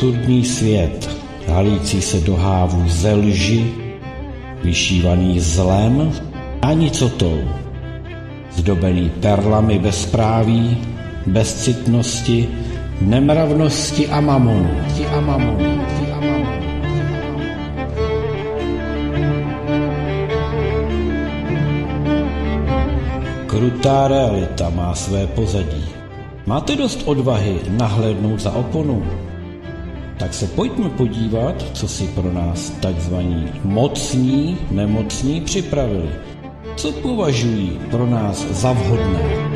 absurdní svět, halící se do hávu ze lži, vyšívaný zlem a nicotou, zdobený perlami bezpráví, bezcitnosti, nemravnosti a mamonu. A mamonu. Krutá realita má své pozadí. Máte dost odvahy nahlédnout za oponu? Tak se pojďme podívat, co si pro nás takzvaní mocní nemocní připravili. Co považují pro nás za vhodné?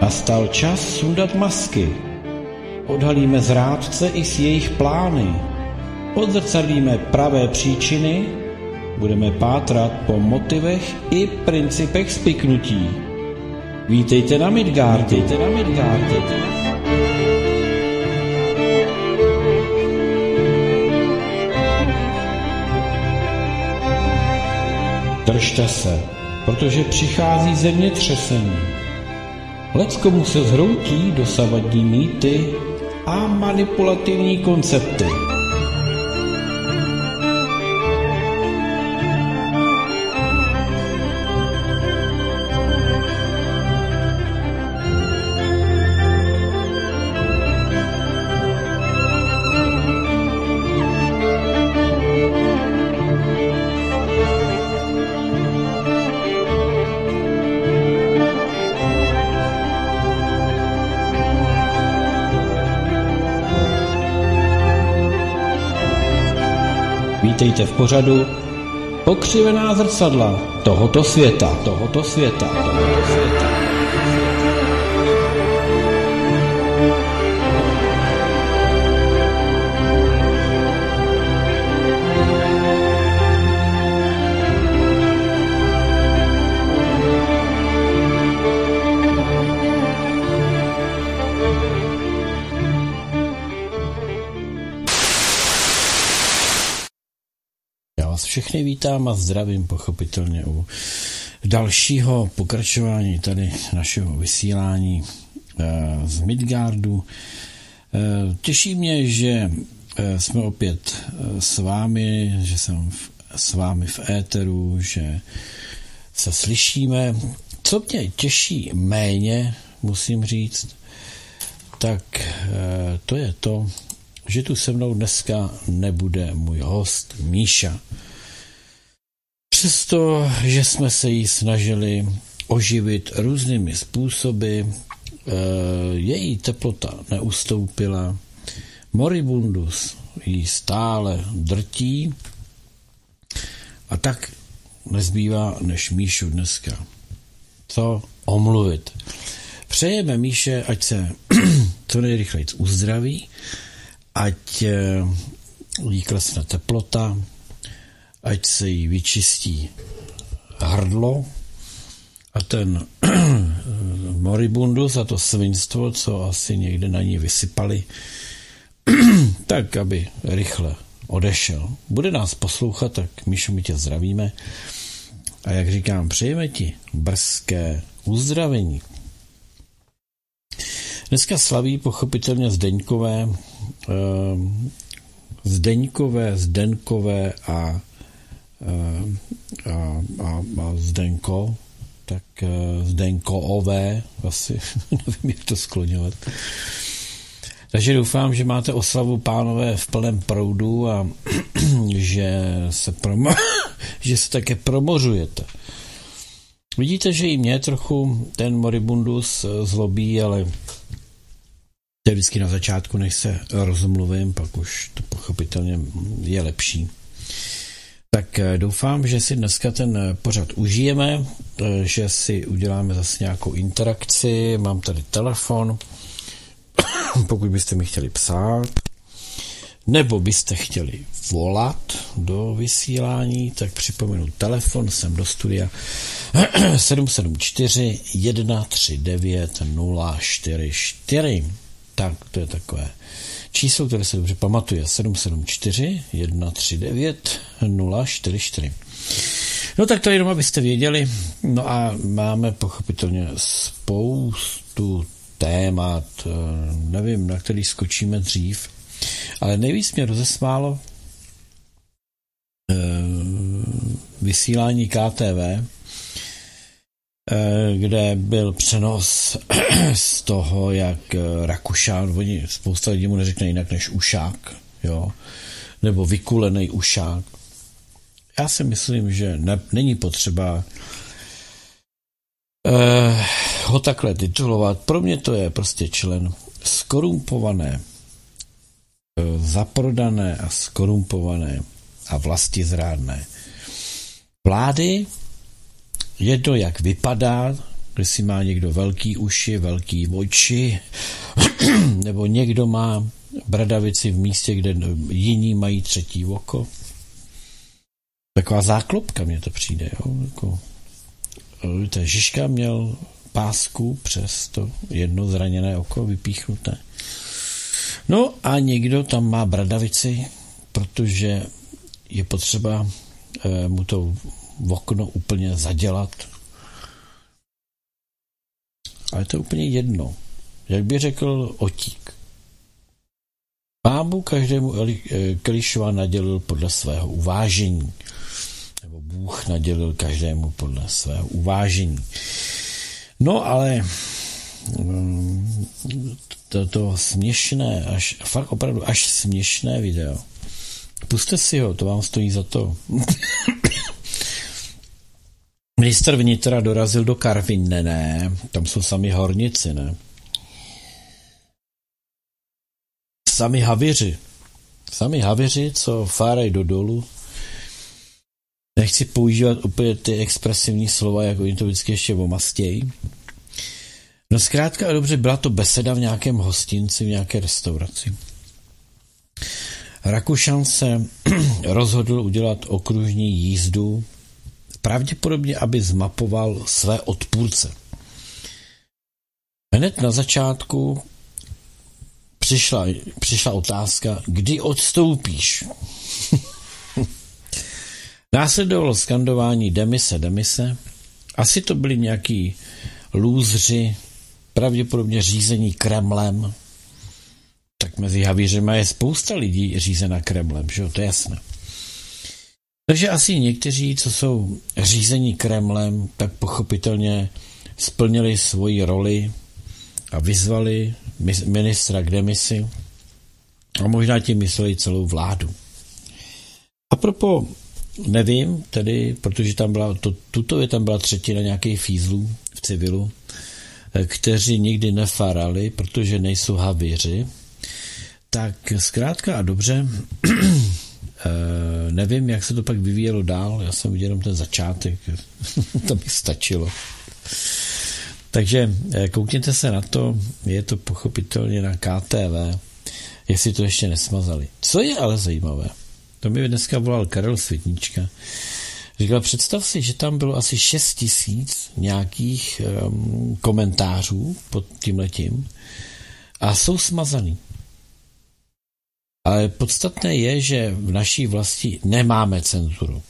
Nastal čas sundat masky. Odhalíme zrádce i s jejich plány. Odzrcadlíme pravé příčiny, budeme pátrat po motivech i principech spiknutí. Vítejte na Midgard, vítejte na Midgard, Držte se, protože přichází zemětřesení. Leckomu se zhroutí dosavadní mýty a manipulativní koncepty. Vítejte v pořadu Pokřivená zrcadla tohoto světa, tohoto světa, tohoto světa. Vítám a zdravím pochopitelně u dalšího pokračování tady našeho vysílání eh, z Midgardu. Eh, těší mě, že eh, jsme opět s vámi, že jsem s vámi v éteru, že se slyšíme. Co mě těší méně, musím říct, tak to je to, že tu se mnou dneska nebude můj host Míša. Přesto, že jsme se jí snažili oživit různými způsoby, eh, její teplota neustoupila, moribundus jí stále drtí a tak nezbývá než Míšu dneska. Co omluvit? Přejeme Míše, ať se co nejrychleji uzdraví, ať eh, jí klesne teplota, ať se jí vyčistí hrdlo a ten moribundus a to svinstvo, co asi někde na ní vysypali, tak, aby rychle odešel. Bude nás poslouchat, tak Míšu, my tě zdravíme. A jak říkám, přejeme ti brzké uzdravení. Dneska slaví pochopitelně Zdeňkové, eh, Zdeňkové, Zdenkové a a, a, a Zdenko, tak e, Zdenkoové, asi nevím, jak to skloňovat. Takže doufám, že máte oslavu pánové v plném proudu a že se, promo, že se také promořujete. Vidíte, že i mě trochu ten moribundus e, zlobí, ale to je vždycky na začátku, než se rozmluvím, pak už to pochopitelně je lepší. Tak eh, doufám, že si dneska ten eh, pořad užijeme, eh, že si uděláme zase nějakou interakci. Mám tady telefon, pokud byste mi chtěli psát, nebo byste chtěli volat do vysílání, tak připomenu telefon sem do studia 774 139 044. Tak, to je takové číslo, které se dobře pamatuje. 774 139 044. No tak to jenom, abyste věděli. No a máme pochopitelně spoustu témat, eh, nevím, na který skočíme dřív, ale nejvíc mě rozesmálo eh, vysílání KTV, kde byl přenos z toho, jak Rakušán, oni spousta lidí mu neřekne jinak než ušák, jo, nebo vykulený ušák. Já si myslím, že ne, není potřeba uh, ho takhle titulovat. Pro mě to je prostě člen skorumpované, uh, zaprodané a skorumpované a vlastizrádné vlády. Jedno, jak vypadá, si má někdo velký uši, velký oči, nebo někdo má bradavici v místě, kde jiní mají třetí oko. Taková záklopka mě to přijde, jo? Jako, víte, Žižka měl pásku přes to jedno zraněné oko vypíchnuté. No a někdo tam má bradavici, protože je potřeba eh, mu to okno úplně zadělat. Ale to je úplně jedno. Jak by řekl Otík. Pámu každému eh, Kelišova nadělil podle svého uvážení. Nebo Bůh nadělil každému podle svého uvážení. No ale mm, to, to směšné, až, fakt opravdu až směšné video. Puste si ho, to vám stojí za to. Minister vnitra dorazil do Karvin, ne, tam jsou sami hornici, ne. Sami haviři. Sami haviři, co fárají do dolu. Nechci používat úplně ty expresivní slova, jako oni to vždycky ještě omastějí. No zkrátka a dobře, byla to beseda v nějakém hostinci, v nějaké restauraci. Rakušan se rozhodl udělat okružní jízdu, pravděpodobně, aby zmapoval své odpůrce. Hned na začátku přišla, přišla otázka, kdy odstoupíš. Následovalo skandování demise, demise. Asi to byli nějaký lůzři, pravděpodobně řízení Kremlem. Tak mezi Havířema je spousta lidí řízena Kremlem, že jo, to je jasné. Takže asi někteří, co jsou řízení Kremlem, tak pochopitelně splnili svoji roli a vyzvali ministra k demisi a možná tím mysleli celou vládu. A propo, nevím, tedy, protože tam byla, to, tuto je tam byla třetina nějakých fízlů v civilu, eh, kteří nikdy nefarali, protože nejsou havíři, tak zkrátka a dobře, eh, nevím, jak se to pak vyvíjelo dál, já jsem viděl jenom ten začátek, to mi stačilo. Takže eh, koukněte se na to, je to pochopitelně na KTV, jestli to ještě nesmazali. Co je ale zajímavé, to mi dneska volal Karel Světnička, říkal, představ si, že tam bylo asi 6 tisíc nějakých um, komentářů pod tím letím a jsou smazaný. Ale podstatné je, že v naší vlasti nemáme cenzuru.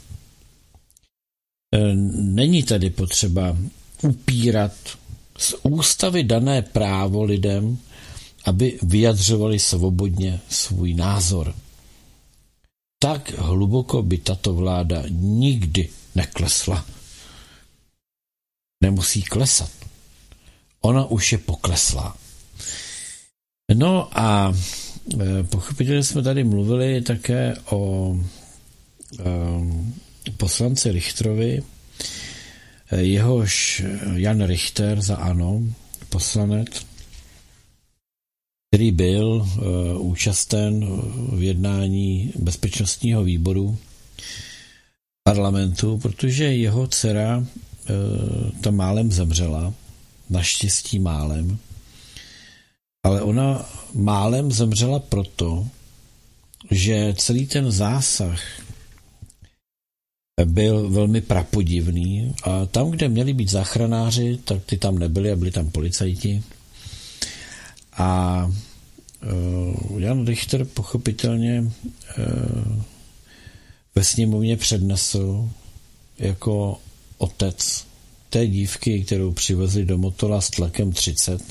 E, není tady potřeba upírat z ústavy dané právo lidem, aby vyjadřovali svobodně svůj názor. Tak hluboko by tato vláda nikdy neklesla. Nemusí klesat. Ona už je pokleslá. No a pochopitelně jsme tady mluvili také o e, poslanci Richtrovi, jehož Jan Richter za ANO, poslanec, který byl účasten v jednání bezpečnostního výboru parlamentu, protože jeho dcera tam málem zemřela, naštěstí málem, ale ona málem zemřela proto, že celý ten zásah byl velmi prapodivný a tam, kde měli být záchranáři, tak ty tam nebyli a byli tam policajti. A Jan Richter pochopitelně ve sněmovně přednesl jako otec té dívky, kterou přivezli do Motola s tlakem 30,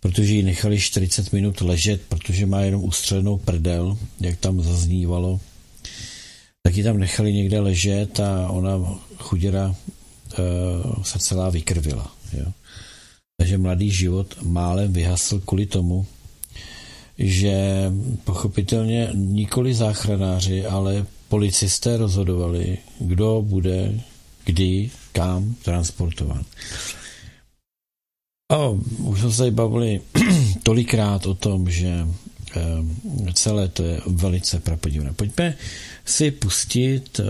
protože ji nechali 40 minut ležet, protože má jenom ustřelenou prdel, jak tam zaznívalo, tak ji tam nechali někde ležet a ona chuděra uh, se celá vykrvila. Jo. Takže mladý život málem vyhasl kvůli tomu, že pochopitelně nikoli záchranáři, ale policisté rozhodovali, kdo bude kdy, kam transportován. A už jsme se bavili tolikrát o tom, že eh, celé to je velice prapodivné. Pojďme si pustit eh,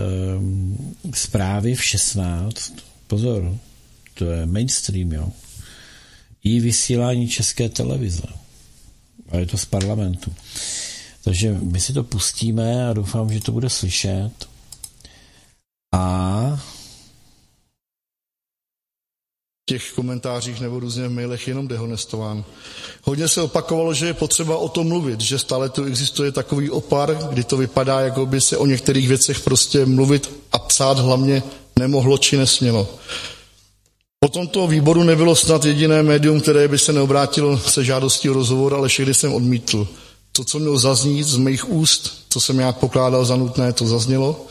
zprávy v 16. Pozor, to je mainstream, jo. I vysílání české televize. A je to z parlamentu. Takže my si to pustíme a doufám, že to bude slyšet. A těch komentářích nebo různě v mailech jenom dehonestován. Hodně se opakovalo, že je potřeba o tom mluvit, že stále tu existuje takový opar, kdy to vypadá, jako by se o některých věcech prostě mluvit a psát hlavně nemohlo či nesmělo. Po tomto výboru nebylo snad jediné médium, které by se neobrátilo se žádostí o rozhovor, ale všechny jsem odmítl. To, co mělo zaznít z mých úst, co jsem já pokládal za nutné, to zaznělo.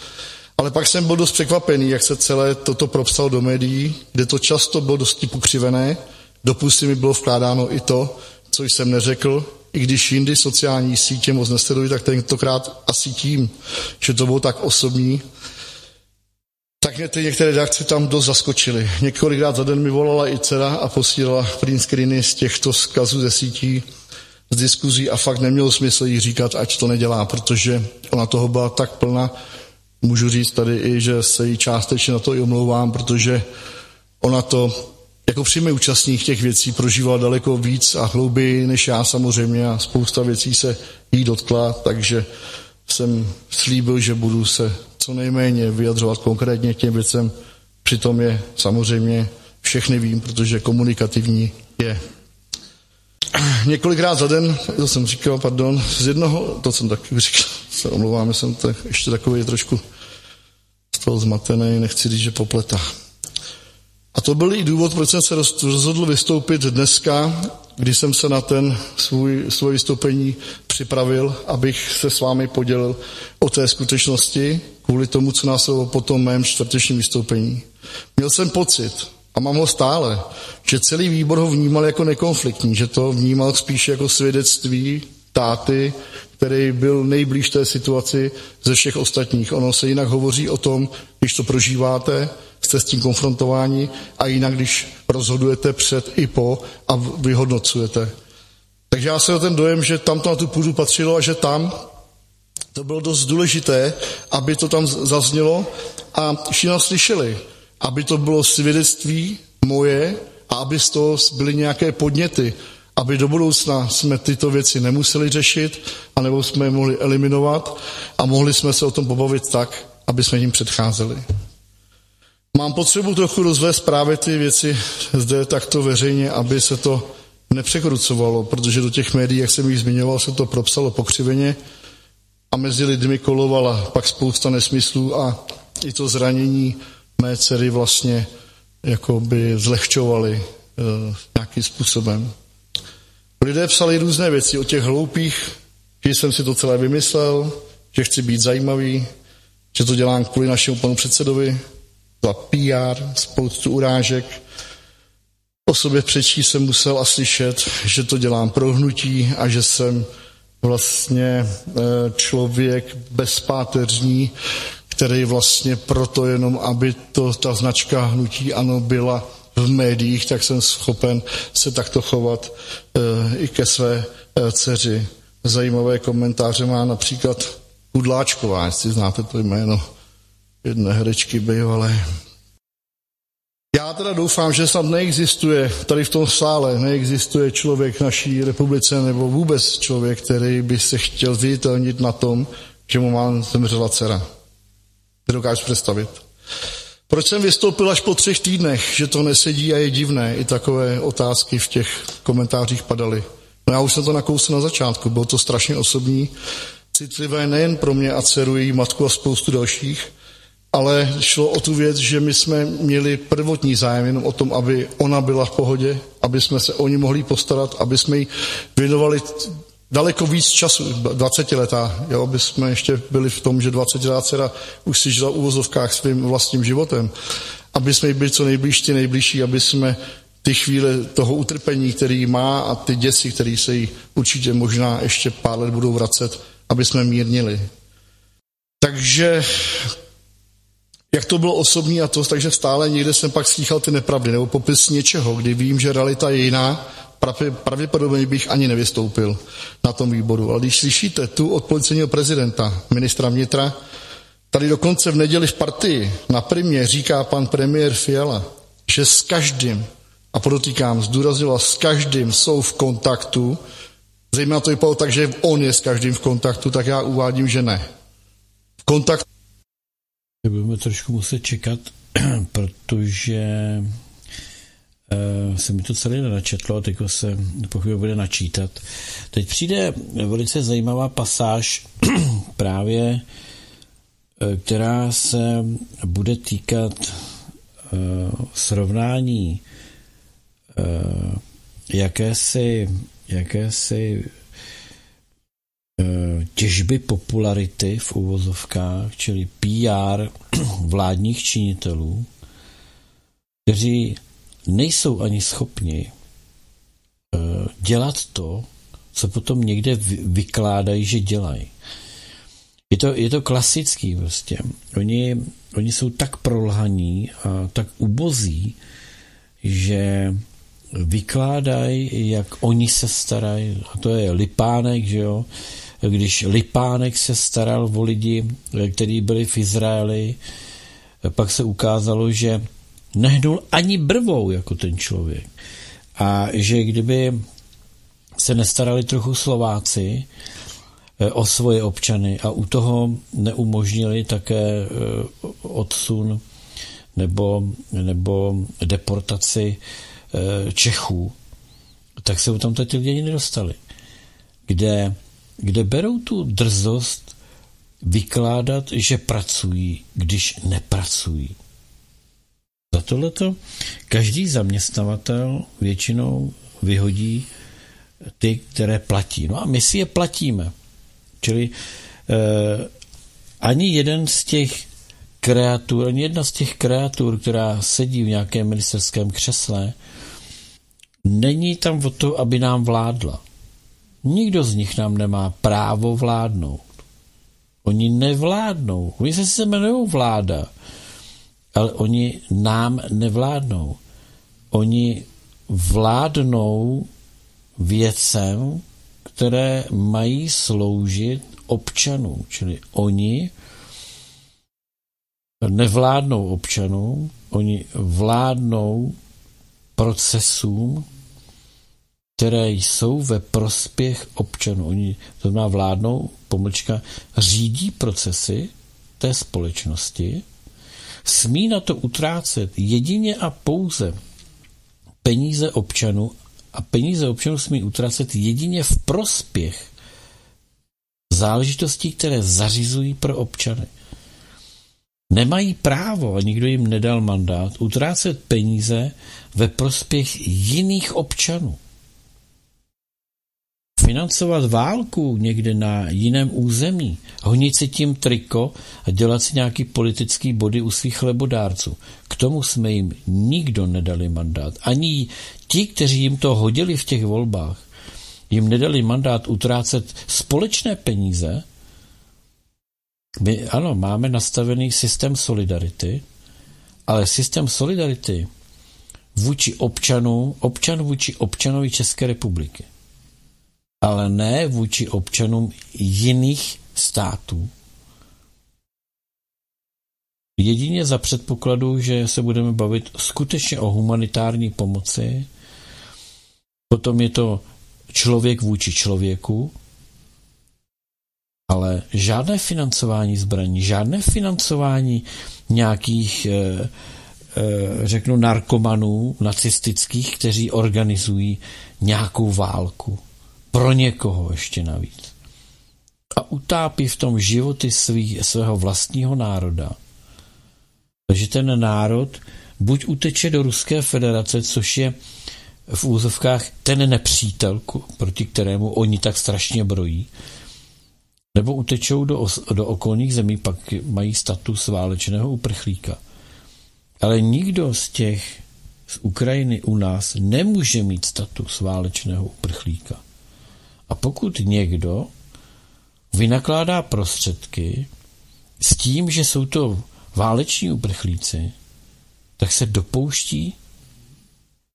Ale pak jsem byl dost překvapený, jak se celé toto propsalo do médií, kde to často bylo dosti pokřivené. Do pusy mi bylo vkládáno i to, co jsem neřekl, i když jindy sociální sítě moc nesleduji, tak tentokrát asi tím, že to bylo tak osobní, tak mě ty některé reakce tam dost zaskočily. Několikrát za den mi volala i dcera a posílala print screeny z těchto zkazů ze sítí, z diskuzí a fakt nemělo smysl jí říkat, ať to nedělá, protože ona toho byla tak plná, Můžu říct tady i, že se jí částečně na to i omlouvám, protože ona to jako přímý účastník těch věcí prožívala daleko víc a hlouběji než já samozřejmě a spousta věcí se jí dotkla, takže jsem slíbil, že budu se co nejméně vyjadřovat konkrétně k těm věcem. Přitom je samozřejmě všechny vím, protože komunikativní je. Několikrát za den, to jsem říkal, pardon, z jednoho, to jsem taky říkal, se omlouvám, jsem tak, ještě takový trošku z toho zmatený, nechci říct, že popleta. A to byl i důvod, proč jsem se rozhodl vystoupit dneska, když jsem se na ten svůj, svůj vystoupení připravil, abych se s vámi podělil o té skutečnosti, kvůli tomu, co následovalo po tom mém čtvrtečním vystoupení. Měl jsem pocit, a mám ho stále, že celý výbor ho vnímal jako nekonfliktní, že to vnímal spíše jako svědectví táty, který byl nejblíž té situaci ze všech ostatních. Ono se jinak hovoří o tom, když to prožíváte, jste s tím konfrontováni a jinak, když rozhodujete před i po a vyhodnocujete. Takže já se o ten dojem, že tam to na tu půdu patřilo a že tam to bylo dost důležité, aby to tam zaznělo a všichni slyšeli, aby to bylo svědectví moje a aby z toho byly nějaké podněty, aby do budoucna jsme tyto věci nemuseli řešit, anebo jsme je mohli eliminovat a mohli jsme se o tom pobavit tak, aby jsme jim předcházeli. Mám potřebu trochu rozvést právě ty věci zde takto veřejně, aby se to nepřekrucovalo, protože do těch médií, jak jsem jich zmiňoval, se to propsalo pokřiveně a mezi lidmi kolovala pak spousta nesmyslů a i to zranění mé dcery vlastně jako by zlehčovali e, nějakým způsobem. Lidé psali různé věci o těch hloupých, že jsem si to celé vymyslel, že chci být zajímavý, že to dělám kvůli našemu panu předsedovi, za PR, spoustu urážek. O sobě přečí jsem musel a slyšet, že to dělám pro hnutí a že jsem vlastně e, člověk bezpáteřní, který vlastně proto jenom, aby to, ta značka hnutí ano byla v médiích, tak jsem schopen se takto chovat e, i ke své e, dceři. Zajímavé komentáře má například Kudláčková, jestli znáte to jméno jedné herečky bývalé. Já teda doufám, že snad neexistuje tady v tom sále, neexistuje člověk v naší republice nebo vůbec člověk, který by se chtěl zviditelnit na tom, že mu má zemřela dcera. Nedokážu představit. Proč jsem vystoupil až po třech týdnech, že to nesedí a je divné? I takové otázky v těch komentářích padaly. No já už jsem to nakousl na začátku, bylo to strašně osobní, citlivé nejen pro mě a dceru, její matku a spoustu dalších, ale šlo o tu věc, že my jsme měli prvotní zájem jenom o tom, aby ona byla v pohodě, aby jsme se o ní mohli postarat, aby jsme jí věnovali daleko víc času, 20 letá, jo, aby jsme ještě byli v tom, že 20 letá dcera už si žila v uvozovkách svým vlastním životem, aby jsme byli co nejblížší, ty nejbližší, aby jsme ty chvíle toho utrpení, který má a ty děsi, které se jí určitě možná ještě pár let budou vracet, aby jsme mírnili. Takže jak to bylo osobní a to, takže stále někde jsem pak slýchal ty nepravdy nebo popis něčeho, kdy vím, že realita je jiná, pravděpodobně bych ani nevystoupil na tom výboru. Ale když slyšíte tu od policejního prezidenta, ministra vnitra, tady dokonce v neděli v partii na primě říká pan premiér Fiala, že s každým, a podotýkám, zdůraznila, s každým jsou v kontaktu, zejména to vypadalo tak, že on je s každým v kontaktu, tak já uvádím, že ne. V kontaktu Budeme trošku muset čekat, protože uh, se mi to celé nenačetlo, teď se po chvíli bude načítat. Teď přijde velice zajímavá pasáž právě, uh, která se bude týkat uh, srovnání uh, jakési, jakési Eh, těžby popularity v uvozovkách, čili PR vládních činitelů, kteří nejsou ani schopni eh, dělat to, co potom někde vykládají, že dělají. Je to, je to klasický prostě. Oni, oni jsou tak prolhaní a tak ubozí, že vykládají, jak oni se starají. A to je Lipánek, že jo, když Lipánek se staral o lidi, kteří byli v Izraeli, pak se ukázalo, že nehnul ani brvou jako ten člověk. A že kdyby se nestarali trochu Slováci eh, o svoje občany a u toho neumožnili také eh, odsun nebo, nebo deportaci eh, Čechů, tak se u tom ty lidi nedostali. Kde kde berou tu drzost vykládat, že pracují, když nepracují. Za tohleto každý zaměstnavatel většinou vyhodí ty, které platí. No a my si je platíme. Čili eh, ani jeden z těch kreatur, ani jedna z těch kreatur, která sedí v nějakém ministerském křesle, není tam o to, aby nám vládla. Nikdo z nich nám nemá právo vládnout. Oni nevládnou. Oni se jmenují vláda, ale oni nám nevládnou. Oni vládnou věcem, které mají sloužit občanům. Čili oni nevládnou občanům, oni vládnou procesům, které jsou ve prospěch občanů. Oni to znamená vládnou, pomlčka, řídí procesy té společnosti, smí na to utrácet jedině a pouze peníze občanů a peníze občanů smí utrácet jedině v prospěch záležitostí, které zařizují pro občany. Nemají právo, a nikdo jim nedal mandát, utrácet peníze ve prospěch jiných občanů financovat válku někde na jiném území, honit si tím triko a dělat si nějaký politický body u svých chlebodárců. K tomu jsme jim nikdo nedali mandát. Ani ti, kteří jim to hodili v těch volbách, jim nedali mandát utrácet společné peníze. My, ano, máme nastavený systém solidarity, ale systém solidarity vůči občanů, občan vůči občanovi České republiky ale ne vůči občanům jiných států. Jedině za předpokladu, že se budeme bavit skutečně o humanitární pomoci, potom je to člověk vůči člověku, ale žádné financování zbraní, žádné financování nějakých, eh, eh, řeknu, narkomanů nacistických, kteří organizují nějakou válku. Pro někoho ještě navíc a utápí v tom životy svý, svého vlastního národa. Takže ten národ buď uteče do Ruské federace, což je v úzovkách ten nepřítel, proti kterému oni tak strašně brojí, nebo utečou do, do okolních zemí, pak mají status válečného uprchlíka. Ale nikdo z těch z Ukrajiny u nás nemůže mít status válečného uprchlíka. A pokud někdo vynakládá prostředky s tím, že jsou to váleční uprchlíci, tak se dopouští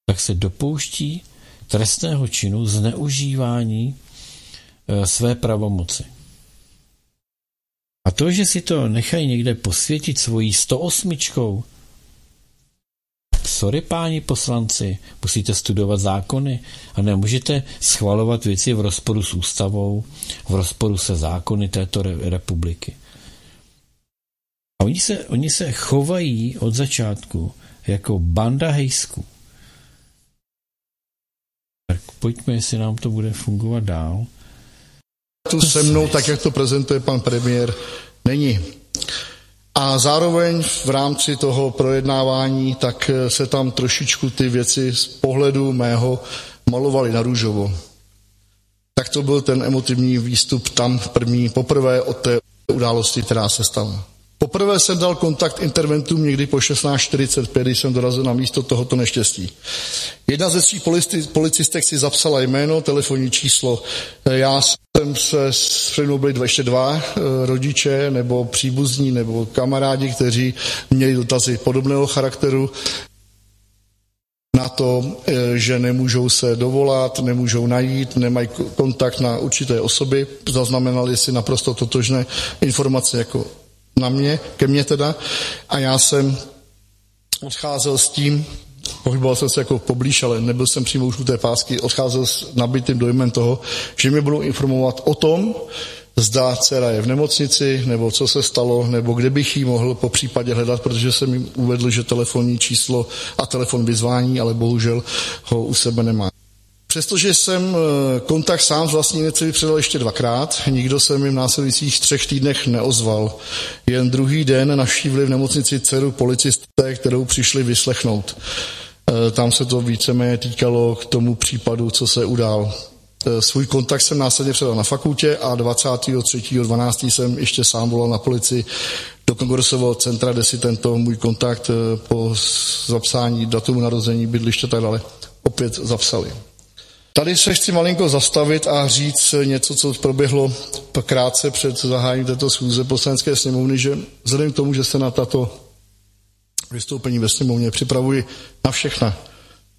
tak se dopouští trestného činu zneužívání e, své pravomoci. A to, že si to nechají někde posvětit svojí 108, sorry páni poslanci, musíte studovat zákony a nemůžete schvalovat věci v rozporu s ústavou, v rozporu se zákony této republiky. A oni se, oni se chovají od začátku jako banda hejsků. Tak pojďme, jestli nám to bude fungovat dál. Tu se mnou, tak jak to prezentuje pan premiér, není. A zároveň v rámci toho projednávání, tak se tam trošičku ty věci z pohledu mého malovaly na růžovo. Tak to byl ten emotivní výstup tam první, poprvé od té události, která se stala. Poprvé jsem dal kontakt interventům někdy po 16.45, když jsem dorazil na místo tohoto neštěstí. Jedna ze tří policistek si zapsala jméno, telefonní číslo. Já jsem se, s mnou byli ještě dva eh, rodiče nebo příbuzní nebo kamarádi, kteří měli dotazy podobného charakteru na to, eh, že nemůžou se dovolat, nemůžou najít, nemají kontakt na určité osoby, zaznamenali si naprosto totožné informace jako na mě, ke mně teda, a já jsem odcházel s tím, pohyboval jsem se jako poblíž, ale nebyl jsem přímo už u té pásky, odcházel s nabitým dojmem toho, že mě budou informovat o tom, zda dcera je v nemocnici, nebo co se stalo, nebo kde bych ji mohl po případě hledat, protože jsem jim uvedl, že telefonní číslo a telefon vyzvání, ale bohužel ho u sebe nemá. Přestože jsem eh, kontakt sám z vlastní iniciativy předal ještě dvakrát, nikdo se mi v následujících třech týdnech neozval. Jen druhý den navštívili v nemocnici dceru policisté, kterou přišli vyslechnout. Eh, tam se to víceméně týkalo k tomu případu, co se udál. Eh, svůj kontakt jsem následně předal na fakultě a 23.12. jsem ještě sám volal na policii do kongresového centra, kde si tento můj kontakt po zapsání datumu narození, bydliště tak dále opět zapsali. Tady se chci malinko zastavit a říct něco, co proběhlo krátce před zahájením této schůze poslanecké sněmovny, že vzhledem k tomu, že se na tato vystoupení ve sněmovně připravuji na všechna,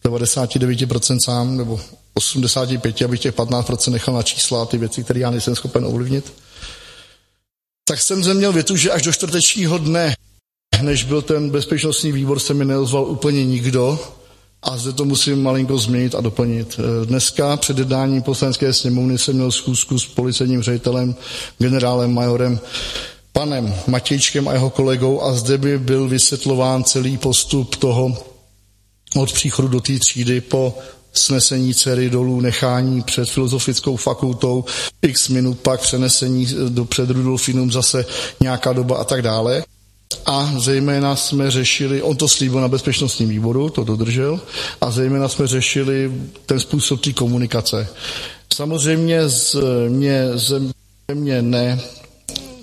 99% sám, nebo 85, abych těch 15% nechal na čísla a ty věci, které já nejsem schopen ovlivnit, tak jsem zde měl větu, že až do čtvrtečního dne, než byl ten bezpečnostní výbor, se mi neozval úplně nikdo, a zde to musím malinko změnit a doplnit. Eh, dneska před jednáním poslanecké sněmovny jsem měl schůzku s policejním ředitelem, generálem majorem panem Matějčkem a jeho kolegou a zde by byl vysvětlován celý postup toho od příchodu do té třídy po snesení dcery dolů, nechání před filozofickou fakultou, x minut pak přenesení do před Rudolfinum zase nějaká doba a tak dále a zejména jsme řešili, on to slíbil na bezpečnostním výboru, to dodržel, a zejména jsme řešili ten způsob té komunikace. Samozřejmě z mě, ze mě ne,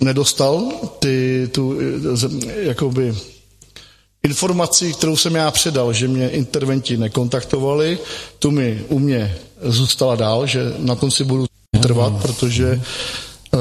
nedostal ty, tu, jakoby, informaci, kterou jsem já předal, že mě interventi nekontaktovali, tu mi u mě zůstala dál, že na tom si budu trvat, protože uh,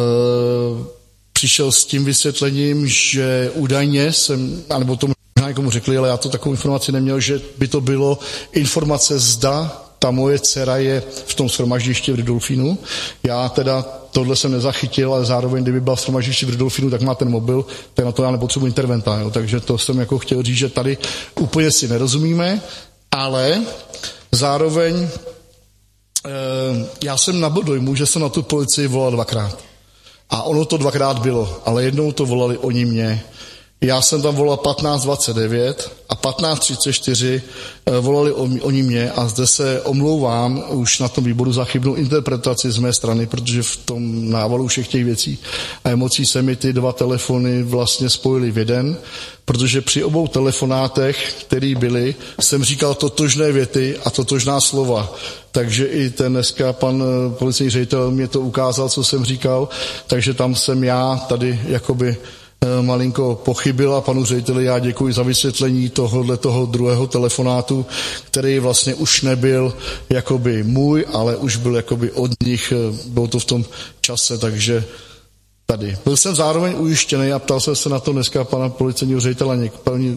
přišel s tím vysvětlením, že údajně jsem, anebo to možná někomu řekli, ale já to takovou informaci neměl, že by to bylo informace zda ta moje dcera je v tom shromaždišti v Rudolfínu. Já teda tohle jsem nezachytil, ale zároveň, kdyby byla v shromaždišti v Rudolfínu, tak má ten mobil, tak na to já nepotřebuji interventa. Jo. Takže to jsem jako chtěl říct, že tady úplně si nerozumíme, ale zároveň eh, já jsem nabil dojmu, že jsem na tu policii volal dvakrát. A ono to dvakrát bylo, ale jednou to volali oni mě. Já jsem tam volal 1529 a 1534 eh, volali oni mě a zde se omlouvám už na tom výboru za chybnou interpretaci z mé strany, protože v tom návalu všech těch věcí a emocí se mi ty dva telefony vlastně spojily v jeden, protože při obou telefonátech, které byly, jsem říkal totožné věty a totožná slova. Takže i ten dneska pan eh, policejní ředitel mě to ukázal, co jsem říkal, takže tam jsem já tady jakoby malinko pochybila. Panu řediteli já děkuji za vysvětlení tohohle toho druhého telefonátu, který vlastně už nebyl jakoby můj, ale už byl jakoby od nich, eh, bylo to v tom čase, takže tady. Byl jsem zároveň ujištěný a ptal jsem se na to dneska pana policejního ředitele,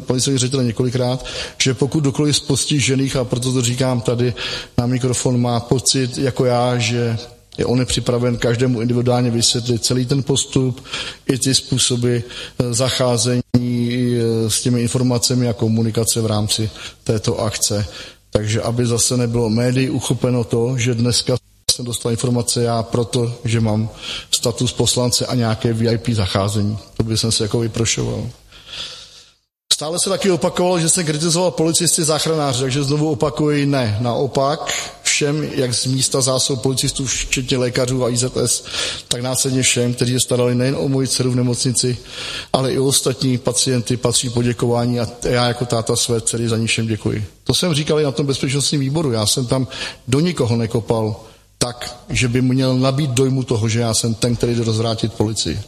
policejního ředitele několikrát, že pokud dokoliv z postižených, a proto to říkám tady na mikrofon, má pocit jako já, že je on je připraven každému individuálně vysvětlit celý ten postup, i ty způsoby eh, zacházení eh, s těmi informacemi a komunikace v rámci této akce. Takže aby zase nebylo médií uchopeno to, že dneska jsem dostal informace já proto, že mám status poslance a nějaké VIP zacházení. To by jsem se jako vyprošoval. Stále se taky opakovalo, že jsem kritizoval policisty záchranáře, takže znovu opakuji ne. Naopak všem, jak z místa zásob policistů, včetně lékařů a IZS, tak následně všem, kteří se starali nejen o moji dceru v nemocnici, ale i o ostatní pacienty, patří poděkování a já jako táta své dcery za ní všem děkuji. To jsem říkal i na tom bezpečnostním výboru. Já jsem tam do nikoho nekopal tak, že by měl nabít dojmu toho, že já jsem ten, který jde rozvrátit policii.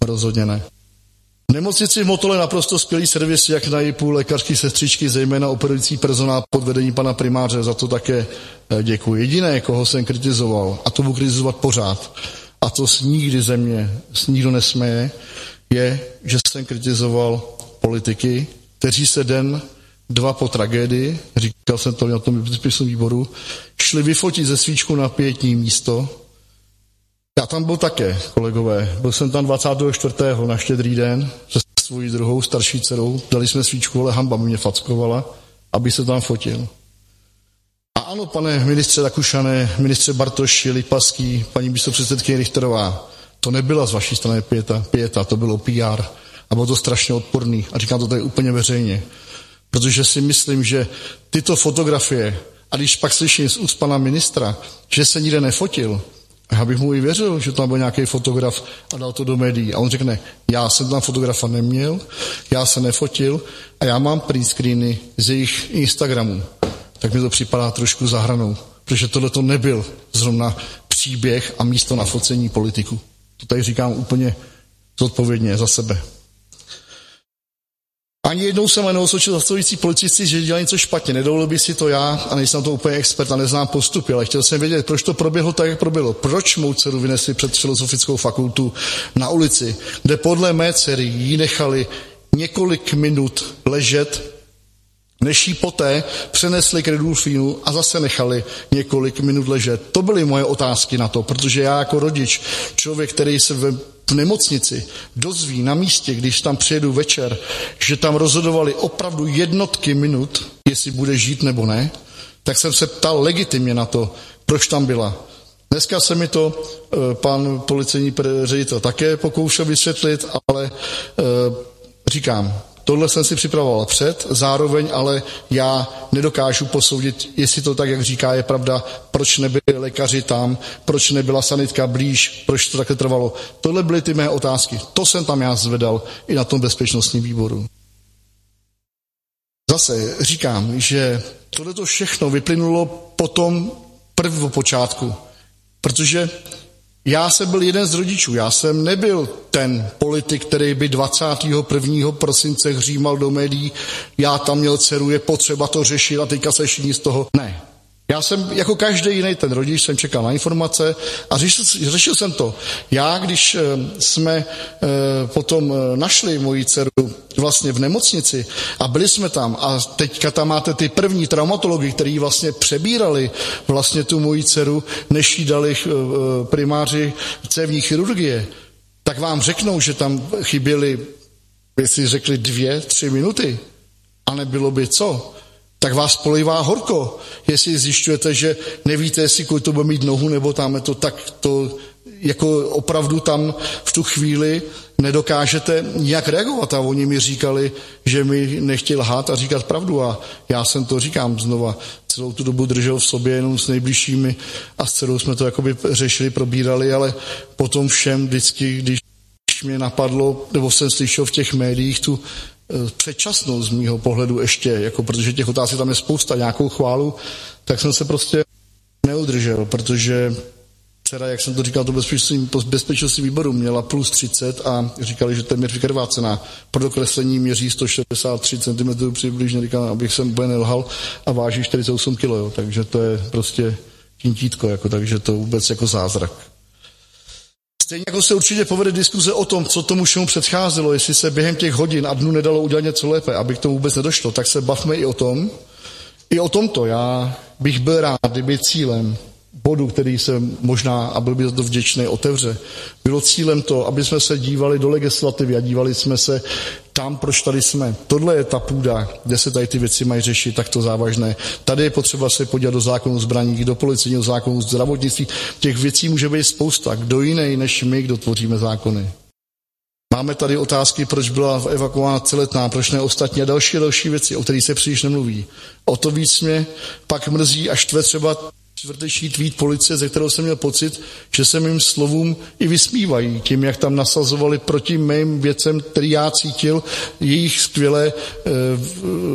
Rozhodně ne. Nemocnici v Motole naprosto skvělý servis, jak na JIPu, lékařské sestřičky, zejména operující personál pod vedením pana primáře, za to také eh, děkuji. Jediné, koho jsem kritizoval, a to budu kritizovat pořád, a to s nikdy země, s nikdo nesměje, je, že jsem kritizoval politiky, kteří se den, dva po tragédii, říkal jsem to na tom výboru, šli vyfotit ze svíčku na pětní místo, já tam byl také, kolegové. Byl jsem tam 24. na štědrý den se svojí druhou starší dcerou. Dali jsme svíčku, ale hamba mě fackovala, aby se tam fotil. A ano, pane ministře Rakušané, ministře Bartoši, Lipaský, paní místopředsedkyně Richterová, to nebyla z vaší strany pěta, pěta, to bylo PR. A bylo to strašně odporný. A říkám to tady úplně veřejně. Protože si myslím, že tyto fotografie, a když pak slyším z úst pana ministra, že se nikde nefotil, já bych mu i věřil, že tam byl nějaký fotograf a dal to do médií. A on řekne, já jsem tam fotografa neměl, já se nefotil a já mám print screeny z jejich Instagramů. Tak mi to připadá trošku zahranou, protože tohle to nebyl zrovna příběh a místo na focení politiku. To tady říkám úplně zodpovědně za sebe. Ani jednou jsem neosočil zastavující policisti, že dělají něco špatně. Nedovolil by si to já a nejsem to úplně expert a neznám postupy, ale chtěl jsem vědět, proč to proběhlo tak, jak proběhlo. Proč mou dceru vynesli před filozofickou fakultu na ulici, kde podle mé dcery ji nechali několik minut ležet, než ji poté přenesli k Redulfínu a zase nechali několik minut ležet. To byly moje otázky na to, protože já jako rodič, člověk, který se ve v nemocnici dozví na místě, když tam přijedu večer, že tam rozhodovali opravdu jednotky minut, jestli bude žít nebo ne, tak jsem se ptal legitimně na to, proč tam byla. Dneska se mi to e, pan policejní ředitel také pokoušel vysvětlit, ale e, říkám, Tohle jsem si připravoval před, zároveň ale já nedokážu posoudit, jestli to tak, jak říká, je pravda, proč nebyli lékaři tam, proč nebyla sanitka blíž, proč to takhle trvalo. Tohle byly ty mé otázky. To jsem tam já zvedal i na tom bezpečnostním výboru. Zase říkám, že tohle to všechno vyplynulo potom prvopočátku, protože já jsem byl jeden z rodičů, já jsem nebyl ten politik, který by 21. prosince hřímal do médií, já tam měl dceru, je potřeba to řešit a teďka se všichni z toho. Ne, já jsem jako každý jiný ten rodič, jsem čekal na informace a řešil, řešil jsem to. Já, když eh, jsme eh, potom eh, našli moji dceru vlastně v nemocnici a byli jsme tam a teďka tam máte ty první traumatologi, kteří vlastně přebírali vlastně tu moji dceru, než jí dali primáři cévní chirurgie, tak vám řeknou, že tam chyběly, jestli řekli dvě, tři minuty. A nebylo by co? Tak vás polivá horko. Jestli zjišťujete, že nevíte, jestli to bude mít nohu nebo tam to, tak to jako opravdu tam v tu chvíli nedokážete nijak reagovat. A oni mi říkali, že mi nechtěl lhát a říkat pravdu. A já jsem to říkám znova, celou tu dobu držel v sobě jenom s nejbližšími a s celou jsme to jakoby řešili, probírali, ale potom všem vždycky, když mě napadlo, nebo jsem slyšel v těch médiích tu předčasnou z mýho pohledu ještě, jako protože těch otázek tam je spousta, nějakou chválu, tak jsem se prostě neudržel, protože dcera, jak jsem to říkal, to bezpečnostní, bezpečnostní výboru měla plus 30 a říkali, že téměř vykrvácená. Pro dokreslení měří 163 cm přibližně, říkal, abych sem úplně nelhal a váží 48 kg, takže to je prostě tintítko, jako, takže to vůbec jako zázrak. Stejně jako se určitě povede diskuze o tom, co tomu všemu předcházelo, jestli se během těch hodin a dnů nedalo udělat něco lépe, aby k tomu vůbec nedošlo, tak se bavme i o tom, i o tomto. Já bych byl rád, kdyby cílem bodu, který se možná, a byl by za to vděčný, otevře, bylo cílem to, aby jsme se dívali do legislativy a dívali jsme se tam, proč tady jsme. Tohle je ta půda, kde se tady ty věci mají řešit, takto závažné. Tady je potřeba se podívat do zákonu zbraní, do policijního zákonu, zdravotnictví. Těch věcí může být spousta. Kdo jiný než my, kdo tvoříme zákony. Máme tady otázky, proč byla evakuována celetná, proč ne ostatní a další další věci, o kterých se příliš nemluví. O to víc mě pak mrzí a štve třeba čtvrteční tweet policie, ze kterého jsem měl pocit, že se mým slovům i vysmívají tím, jak tam nasazovali proti mým věcem, který já cítil, jejich skvělé e,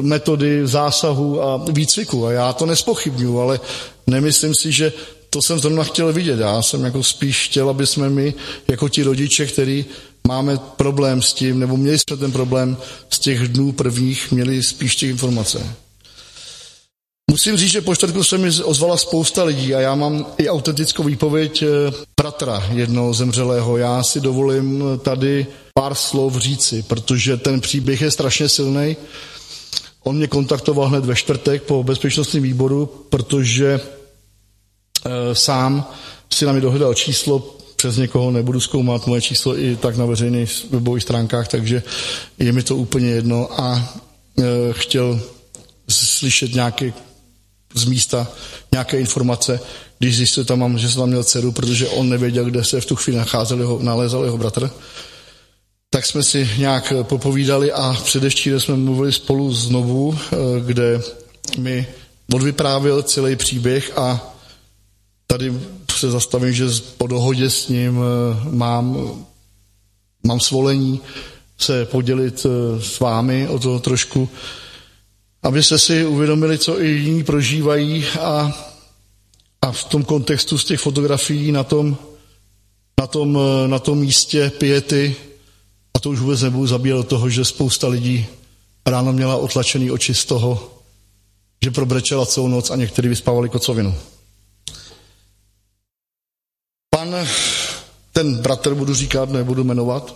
metody zásahu a výcviku. A já to nespochybnuju, ale nemyslím si, že to jsem zrovna chtěl vidět. Já jsem jako spíš chtěl, aby jsme my, jako ti rodiče, který máme problém s tím, nebo měli jsme ten problém z těch dnů prvních, měli spíš těch informace. Musím říct, že po čtvrtku se mi ozvala spousta lidí a já mám i autentickou výpověď eh, bratra jednoho zemřelého. Já si dovolím tady pár slov říci, protože ten příběh je strašně silný. On mě kontaktoval hned ve čtvrtek po bezpečnostním výboru, protože e, sám si na mě dohledal číslo, přes někoho nebudu zkoumat moje číslo i tak na veřejných webových stránkách, takže je mi to úplně jedno a e, chtěl slyšet nějaké z místa nějaké informace, když zjistil tam mám, že jsem tam měl dceru, protože on nevěděl, kde se v tu chvíli nacházel jeho, nalézal jeho bratr. Tak jsme si nějak popovídali a předevčírem jsme mluvili spolu znovu, eh, kde mi odvyprávil celý příběh a tady se zastavím, že po dohodě s ním eh, mám, mám svolení se podělit eh, s vámi o to trošku, abyste si uvědomili, co i jiní prožívají a, a v tom kontextu z těch fotografií na tom, na tom, na tom místě piety, a to už vůbec nebudu zabíjet toho, že spousta lidí ráno měla otlačený oči z toho, že probrečela celou noc a někteří vyspávali kocovinu. Pan, ten bratr budu říkat, nebudu jmenovat,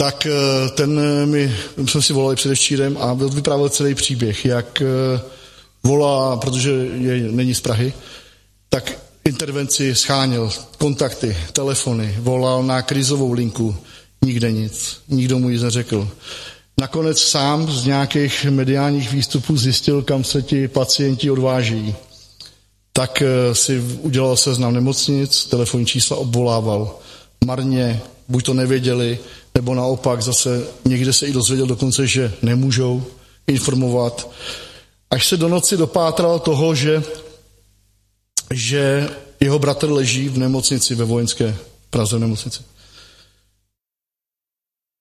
tak eh, ten eh, mi, jsme si volali předevčírem a vyprávěl celý příběh, jak eh, volá, protože je, není z Prahy, tak intervenci scháněl, kontakty, telefony, volal na krizovou linku, nikde nic, nikdo mu nic neřekl. Nakonec sám z nějakých mediálních výstupů zjistil, kam se ti pacienti odváží. Tak si udělal seznam nemocnic, telefonní čísla obvolával. Marně, buď to nevěděli, nebo naopak zase někde se i dozvěděl dokonce, že nemůžou informovat. Až se do noci dopátral toho, že, že jeho bratr leží v nemocnici ve vojenské Praze v nemocnici.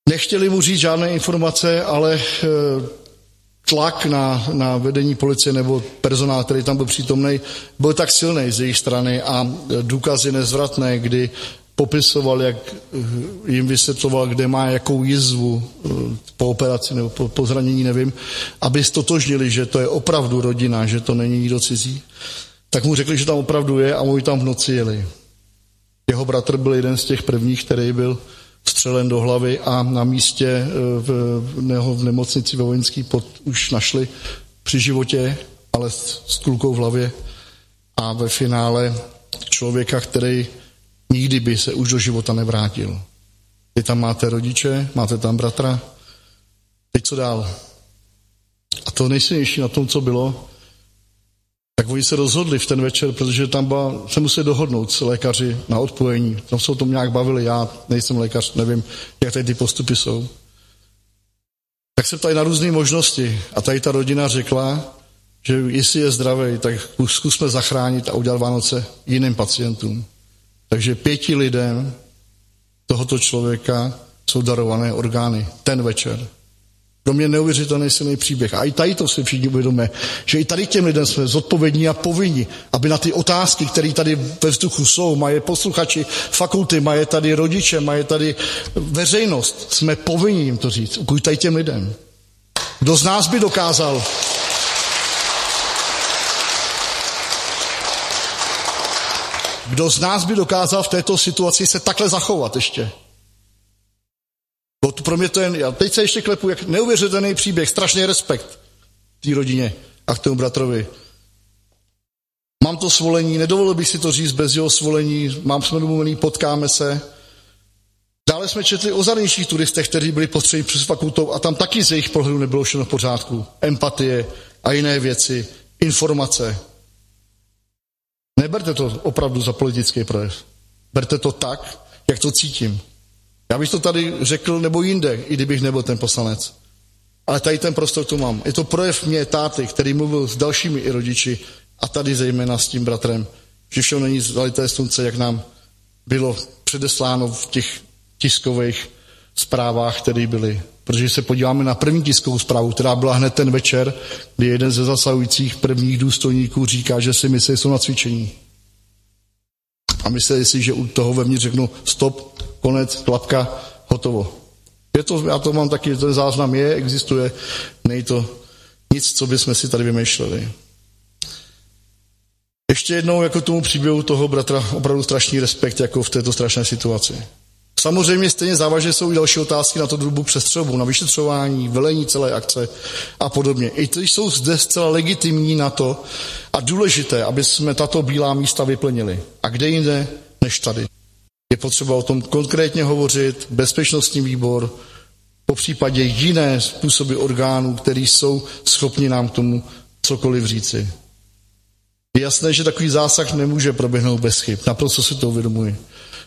Nechtěli mu říct žádné informace, ale eh, tlak na, na vedení policie nebo personál, který tam byl přítomný, byl tak silný z jejich strany a důkazy nezvratné, kdy popisoval, jak eh, jim vysvětloval, kde má jakou jizvu eh, po operaci nebo po, po zranění, nevím, aby stotožnili, že to je opravdu rodina, že to není nikdo cizí, tak mu řekli, že tam opravdu je a mu tam v noci jeli. Jeho bratr byl jeden z těch prvních, který byl střelen do hlavy a na místě eh, v, v, v nemocnici ve vojenský pod, už našli při životě, ale s, s kulkou v hlavě a ve finále člověka, který nikdy by se už do života nevrátil. Vy tam máte rodiče, máte tam bratra. Teď co dál? A to nejsilnější na tom, co bylo, tak oni se rozhodli v ten večer, protože tam byla, se museli dohodnout s lékaři na odpojení. Tam se o tom nějak bavili, já nejsem lékař, nevím, jak tady ty postupy jsou. Tak se ptali na různé možnosti a tady ta rodina řekla, že jestli je zdravý, tak zkusme zachránit a udělat Vánoce jiným pacientům. Takže pěti lidem tohoto člověka jsou darované orgány ten večer. Pro mě neuvěřitelný silný příběh. A i tady to si všichni uvědomíme, že i tady těm lidem jsme zodpovědní a povinni, aby na ty otázky, které tady ve vzduchu jsou, mají posluchači fakulty, mají tady rodiče, mají tady veřejnost, jsme povinni jim to říct. Ukuj tady těm lidem. Kdo z nás by dokázal Kdo z nás by dokázal v této situaci se takhle zachovat ještě? Bo pro mě to jen, já teď se ještě klepu, jak neuvěřitelný příběh, strašný respekt té rodině a k tomu bratrovi. Mám to svolení, nedovolil bych si to říct bez jeho svolení, mám jsme domluvený, potkáme se. Dále jsme četli o zahraničních turistech, kteří byli potřební přes fakultou a tam taky z jejich pohledu nebylo všechno v pořádku. Empatie a jiné věci, informace. Neberte to opravdu za politický projev. Berte to tak, jak to cítím. Já bych to tady řekl nebo jinde, i kdybych nebyl ten poslanec. Ale tady ten prostor tu mám. Je to projev mě, táty, který mluvil s dalšími i rodiči a tady zejména s tím bratrem, že všechno není zalité slunce, jak nám bylo předesláno v těch tiskových zprávách, které byly. Protože se podíváme na první tiskovou zprávu, která byla hned ten večer, kdy jeden ze zasahujících prvních důstojníků říká, že si myslí, že jsou na cvičení. A mysleli si, že u toho vevnitř řeknu stop, konec, klapka, hotovo. Je to, já to mám taky, ten záznam je, existuje, není to nic, co bychom si tady vymýšleli. Ještě jednou jako tomu příběhu toho bratra opravdu strašný respekt jako v této strašné situaci. Samozřejmě stejně závažně jsou i další otázky na to drubu přestřelbu, na vyšetřování, velení celé akce a podobně. I ty jsou zde zcela legitimní na to a důležité, aby jsme tato bílá místa vyplnili. A kde jinde než tady. Je potřeba o tom konkrétně hovořit, bezpečnostní výbor, po případě jiné způsoby orgánů, které jsou schopni nám k tomu cokoliv říci. Je jasné, že takový zásah nemůže proběhnout bez chyb. Naprosto si to uvědomuji.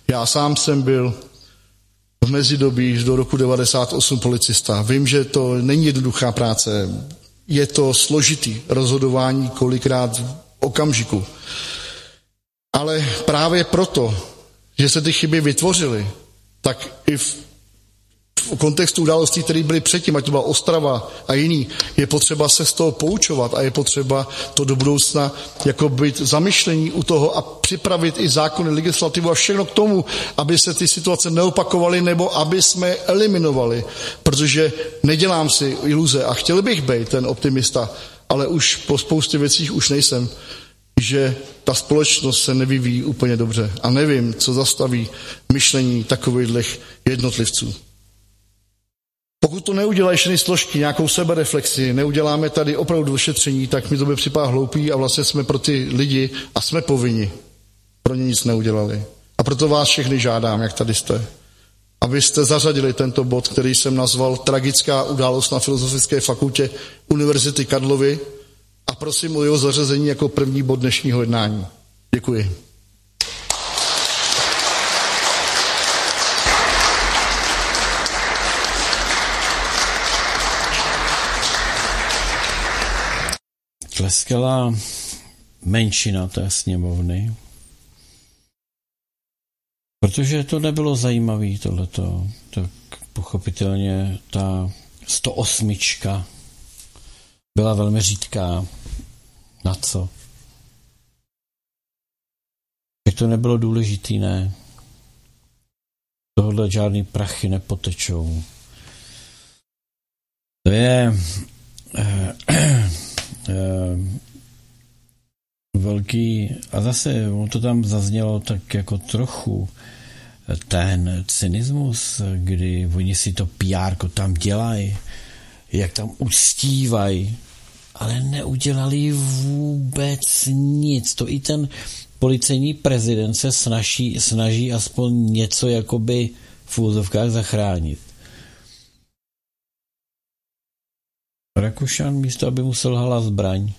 Já sám jsem byl v mezidobí do roku 98 policista. Vím, že to není jednoduchá práce. Je to složitý rozhodování kolikrát v okamžiku. Ale právě proto, že se ty chyby vytvořily, tak i v v kontextu událostí, které byly předtím, ať to byla Ostrava a jiný, je potřeba se z toho poučovat a je potřeba to do budoucna jako být zamyšlení u toho a připravit i zákony, legislativu a všechno k tomu, aby se ty situace neopakovaly nebo aby jsme eliminovali. Protože nedělám si iluze a chtěl bych být ten optimista, ale už po spoustě věcích už nejsem že ta společnost se nevyvíjí úplně dobře a nevím, co zastaví myšlení takových jednotlivců. Pokud to neudělají všechny složky, nějakou sebereflexi, neuděláme tady opravdu došetření, tak mi to by připadá hloupý a vlastně jsme pro ty lidi a jsme povinni. Pro ně nic neudělali. A proto vás všechny žádám, jak tady jste, abyste zařadili tento bod, který jsem nazval Tragická událost na Filozofické fakultě Univerzity Karlovy a prosím o jeho zařazení jako první bod dnešního jednání. Děkuji. Tleskala menšina té sněmovny, protože to nebylo zajímavé tohleto. Tak pochopitelně ta 108 byla velmi řídká. Na co? Jak to nebylo důležitý, ne? Tohle žádný prachy nepotečou. To je Eh, velký, a zase to tam zaznělo tak jako trochu, ten cynismus, kdy oni si to PR tam dělají, jak tam ustívají, ale neudělali vůbec nic. To i ten policejní prezident se snaží, snaží aspoň něco jakoby v úzovkách zachránit. Rakušan místo, aby mu selhala zbraň,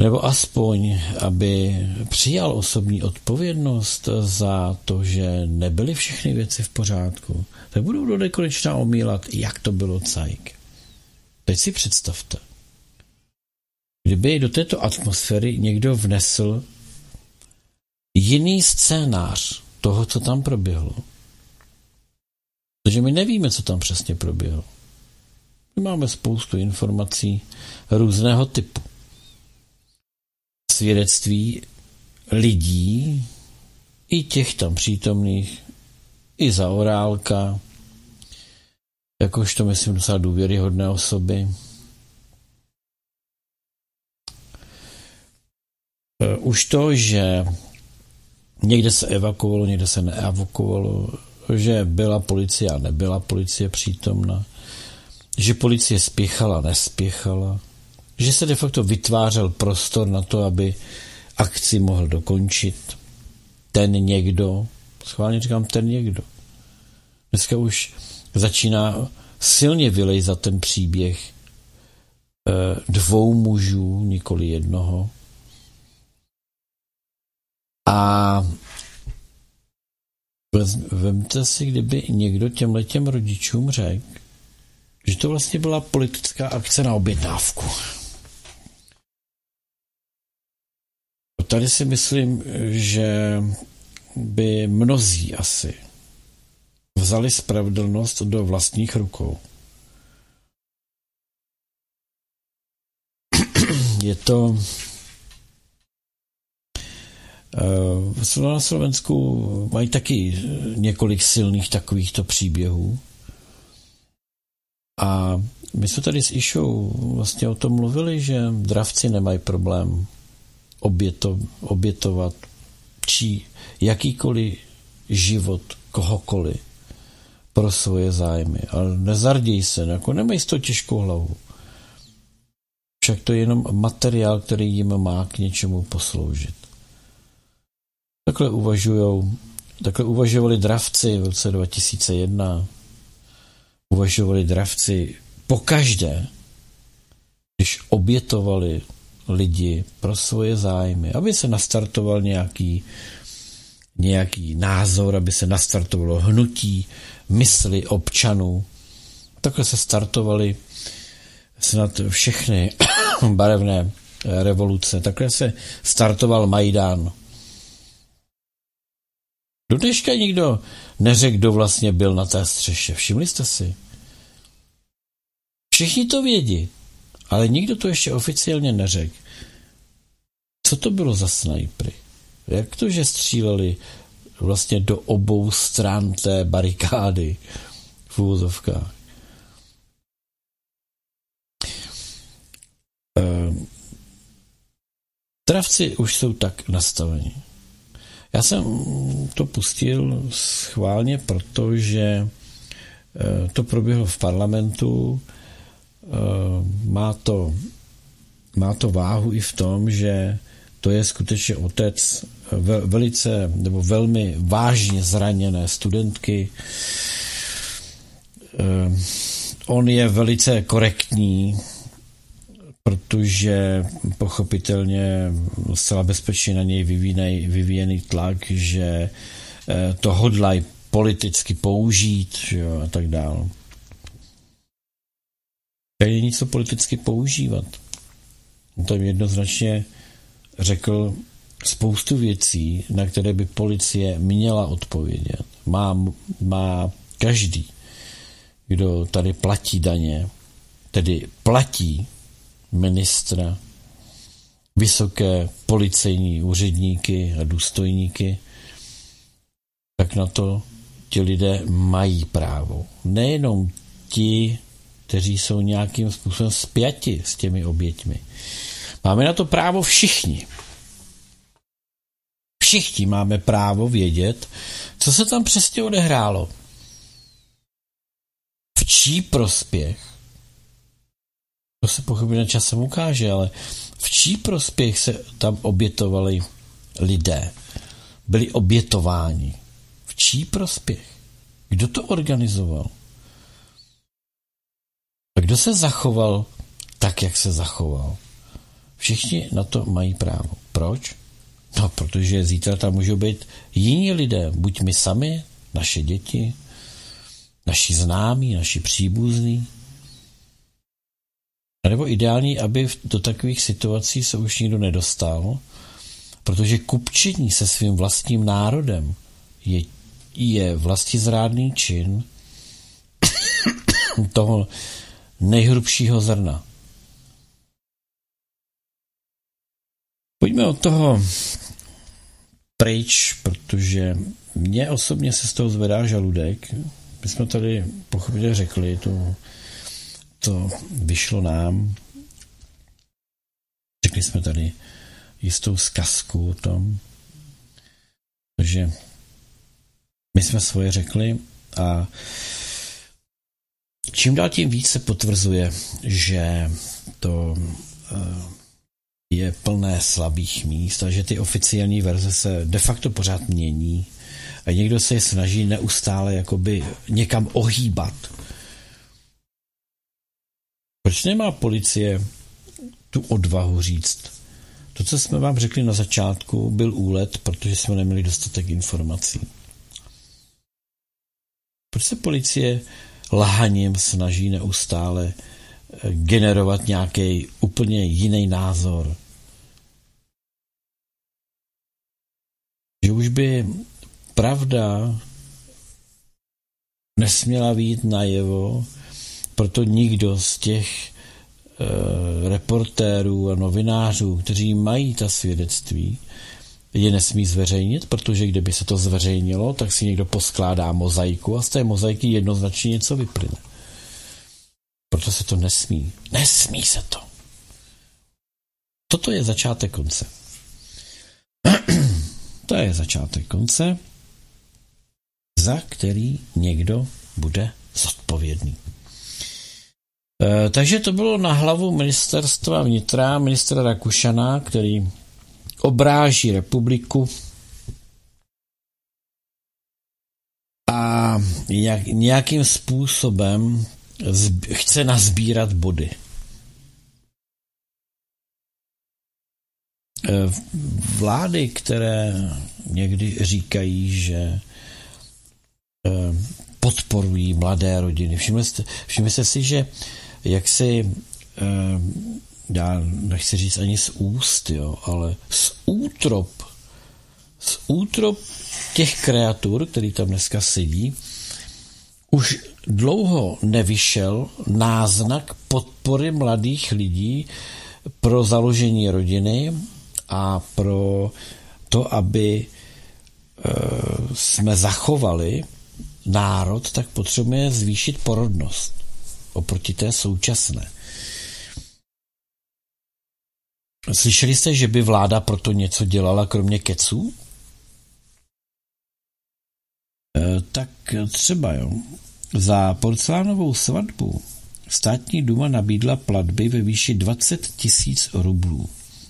nebo aspoň, aby přijal osobní odpovědnost za to, že nebyly všechny věci v pořádku, tak budou do nekonečna omílat, jak to bylo cajk. Teď si představte, kdyby do této atmosféry někdo vnesl jiný scénář toho, co tam proběhlo. Protože my nevíme, co tam přesně proběhlo. My máme spoustu informací různého typu. Svědectví lidí, i těch tam přítomných, i za orálka, jakož to myslím docela důvěryhodné osoby. E, už to, že někde se evakuovalo, někde se neevakuovalo, že byla policie a nebyla policie přítomna, že policie spěchala, nespěchala, že se de facto vytvářel prostor na to, aby akci mohl dokončit ten někdo, schválně říkám ten někdo. Dneska už začíná silně vylejzat ten příběh eh, dvou mužů, nikoli jednoho. A vemte si, kdyby někdo těm letěm rodičům řekl, že to vlastně byla politická akce na objednávku. Tady si myslím, že by mnozí asi vzali spravedlnost do vlastních rukou. Je to na Slovensku mají taky několik silných takovýchto příběhů. A my jsme tady s Išou vlastně o tom mluvili, že dravci nemají problém oběto, obětovat či jakýkoliv život kohokoliv pro svoje zájmy. Ale nezarděj se, jako nemají z toho těžkou hlavu. Však to je jenom materiál, který jim má k něčemu posloužit. Takhle uvažujou, takhle uvažovali dravci v roce 2001, uvažovali dravci pokaždé, když obětovali lidi pro svoje zájmy, aby se nastartoval nějaký, nějaký názor, aby se nastartovalo hnutí mysli občanů. Takhle se startovaly snad všechny barevné revoluce. Takhle se startoval Majdán. Do dneška nikdo neřekl, kdo vlastně byl na té střeše. Všimli jste si? Všichni to vědí, ale nikdo to ještě oficiálně neřekl. Co to bylo za snajpry? Jak to, že stříleli vlastně do obou stran té barikády v úvozovkách? Ehm, travci už jsou tak nastaveni. Já jsem to pustil schválně, protože eh, to proběhlo v parlamentu. Eh, má to, má to váhu i v tom, že to je skutečně otec velice nebo velmi vážně zraněné studentky. Eh, on je velice korektní, protože pochopitelně zcela bezpečně na něj vyvíjený, vyvíjený tlak, že eh, to hodlají politicky použít že jo, a tak dále. Tady je nic politicky používat. Tam jednoznačně řekl spoustu věcí, na které by policie měla odpovědět. Má, má každý, kdo tady platí daně, tedy platí ministra, vysoké policejní úředníky a důstojníky, tak na to ti lidé mají právo. Nejenom ti, kteří jsou nějakým způsobem spjati s těmi oběťmi. Máme na to právo všichni. Všichni máme právo vědět, co se tam přesně odehrálo. V čí prospěch to se pochopitelně časem ukáže, ale v čí prospěch se tam obětovali lidé? Byli obětováni. V čí prospěch? Kdo to organizoval? A kdo se zachoval tak, jak se zachoval? Všichni na to mají právo. Proč? No, protože zítra tam můžou být jiní lidé, buď my sami, naše děti, naši známí, naši příbuzní. A nebo ideální, aby do takových situací se už nikdo nedostal, protože kupčení se svým vlastním národem je, je vlastizrádný čin toho nejhrubšího zrna. Pojďme od toho pryč, protože mě osobně se z toho zvedá žaludek. My jsme tady pochopitelně řekli, to, to vyšlo nám. Řekli jsme tady jistou zkazku o tom, že my jsme svoje řekli a čím dál tím víc se potvrzuje, že to eh, je plné slabých míst a že ty oficiální verze se de facto pořád mění a někdo se je snaží neustále jakoby někam ohýbat. Proč nemá policie tu odvahu říct? To, co jsme vám řekli na začátku, byl úlet, protože jsme neměli dostatek informací. Proč se policie lhaním snaží neustále generovat nějaký úplně jiný názor. Že už by pravda nesměla být najevo, proto nikdo z těch e, reportérů a novinářů, kteří mají ta svědectví, je nesmí zveřejnit, protože kdyby se to zveřejnilo, tak si někdo poskládá mozaiku a z té mozaiky jednoznačně něco vyplyne. Proto se to nesmí. Nesmí se to. Toto je začátek konce. to je začátek konce, za který někdo bude zodpovědný. E, takže to bylo na hlavu ministerstva vnitra, ministra Rakušana, který obráží republiku a jak, nějakým způsobem chce nazbírat body. E, vlády, které někdy říkají, že e, podporují mladé rodiny. Všimli jste, všimli jste si, že jak si já nechci říct ani z úst, jo, ale z útrop, z útrop těch kreatur, který tam dneska sedí, už dlouho nevyšel náznak podpory mladých lidí pro založení rodiny a pro to, aby e, jsme zachovali národ, tak potřebujeme zvýšit porodnost oproti té současné. Slyšeli jste, že by vláda proto něco dělala, kromě keců? E, tak třeba jo. Za porcelánovou svatbu státní duma nabídla platby ve výši 20 tisíc rublů.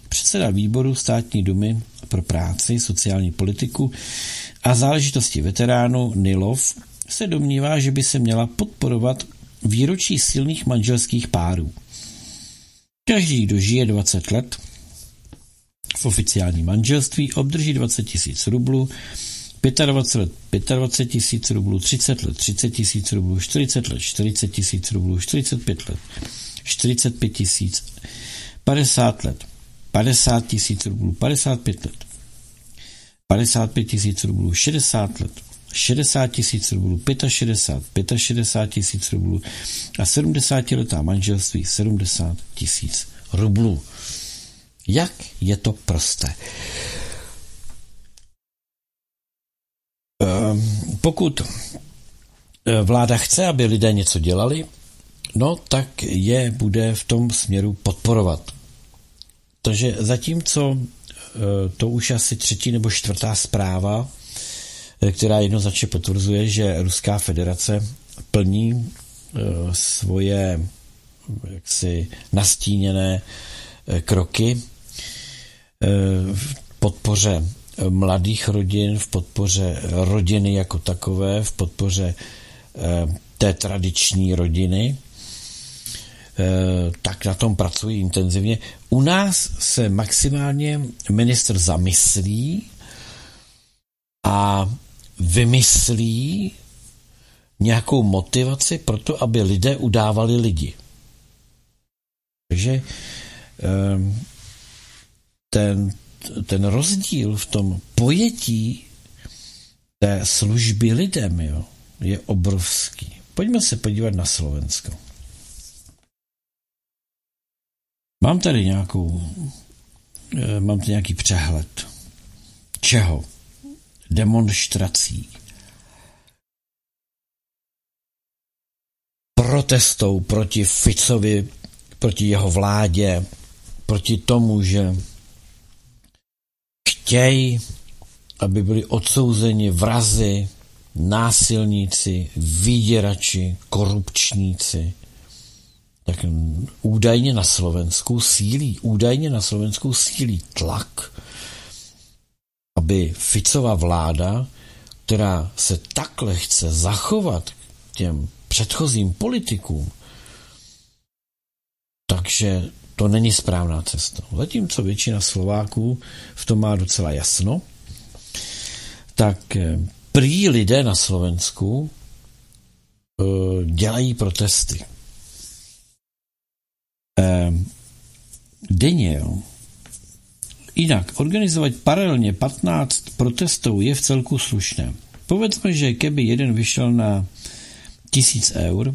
Předseda výboru státní dumy pro práci, sociální politiku a záležitosti veteránu Nilov se domnívá, že by se měla podporovat výročí silných manželských párů. Každý, kdo žije 20 let v oficiálním manželství, obdrží 20 tisíc rublů 25 let 25 tisíc rublů, 30 let 30 tisíc rublů, 40 let 40 tisíc rublů, 45 let 45 tisíc, 50 let 50 tisíc rublů, 55 let 55 tisíc rublů, 60 let 60 tisíc rublů, 65, 65 tisíc rublů a 70 letá manželství 70 tisíc rublů. Jak je to prosté? Ehm, pokud eh, vláda chce, aby lidé něco dělali, no tak je bude v tom směru podporovat. Takže zatímco eh, to už asi třetí nebo čtvrtá zpráva, která jednoznačně potvrzuje, že Ruská federace plní svoje jaksi nastíněné kroky v podpoře mladých rodin, v podpoře rodiny jako takové, v podpoře eh, té tradiční rodiny. tak na tom pracují intenzivně. U nás se maximálně ministr zamyslí a vymyslí nějakou motivaci pro to, aby lidé udávali lidi. Takže ehm, ten, ten rozdíl v tom pojetí té služby lidem jo, je obrovský. Pojďme se podívat na Slovensko. Mám tady nějakou, eh, mám tady nějaký přehled. Čeho? Demonstrací. Protestou proti Ficovi, proti jeho vládě, proti tomu, že chtějí, aby byli odsouzeni vrazy, násilníci, vyděrači, korupčníci, tak údajně na Slovensku sílí, údajně na Slovensku sílí tlak, aby Ficová vláda, která se takhle chce zachovat k těm předchozím politikům, takže to není správná cesta. Zatímco většina Slováků v tom má docela jasno, tak eh, prý lidé na Slovensku uh, dělají protesty. Uh, denně, jo. Jinak, organizovat paralelně 15 protestů je v celku slušné. Povedzme, že keby jeden vyšel na tisíc eur,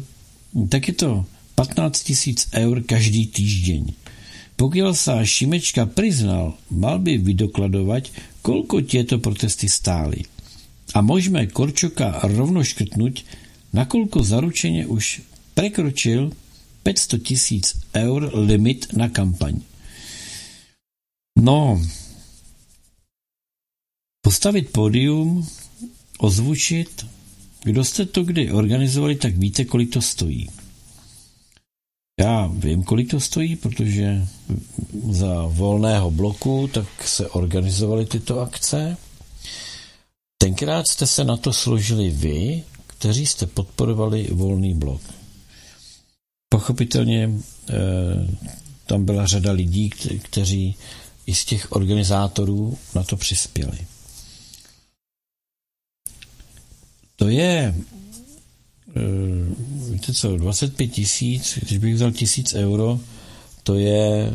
tak je to 15 tisíc eur každý týždeň. Pokud sa Šimečka priznal, mal by vydokladovať, koľko tieto protesty stály. A môžeme Korčoka rovno škrtnúť, nakoľko zaručenie už prekročil 500 tisíc eur limit na kampaň. No, postavit pódium, ozvučit, kdo jste to kdy organizovali, tak víte, kolik to stojí. Já vím, kolik to stojí, protože za volného bloku tak se organizovaly tyto akce. Tenkrát jste se na to složili vy, kteří jste podporovali volný blok. Pochopitelně eh, tam byla řada lidí, kteří i z těch organizátorů na to přispěli. To je Eh, víte co, 25 tisíc, když bych vzal tisíc euro, to je,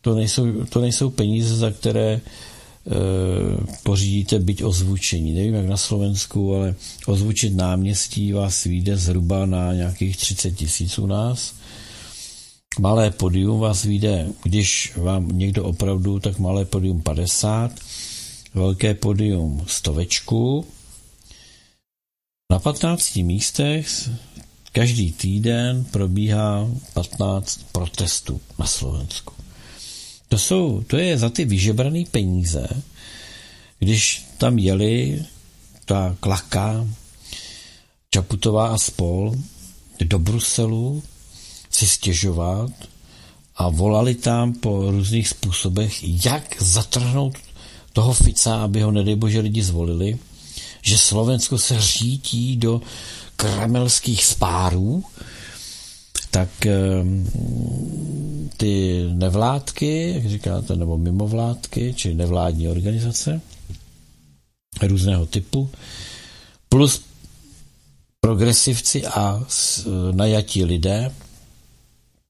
to nejsou, to nejsou peníze, za které e, pořídíte byť ozvučení. Nevím, jak na Slovensku, ale ozvučit náměstí vás vyjde zhruba na nějakých 30 tisíc u nás. Malé podium vás vyjde, když vám někdo opravdu, tak malé podium 50, velké podium stovečku, na 15 místech každý týden probíhá 15 protestů na Slovensku. To, jsou, to je za ty vyžebrané peníze, když tam jeli ta klaka Čaputová a spol do Bruselu si stěžovat a volali tam po různých způsobech, jak zatrhnout toho Fica, aby ho, nedej bože, lidi zvolili – že Slovensko se řítí do kremelských spárů, tak ehm, ty nevládky, jak říkáte, nebo mimovládky, či nevládní organizace různého typu, plus progresivci a najatí lidé,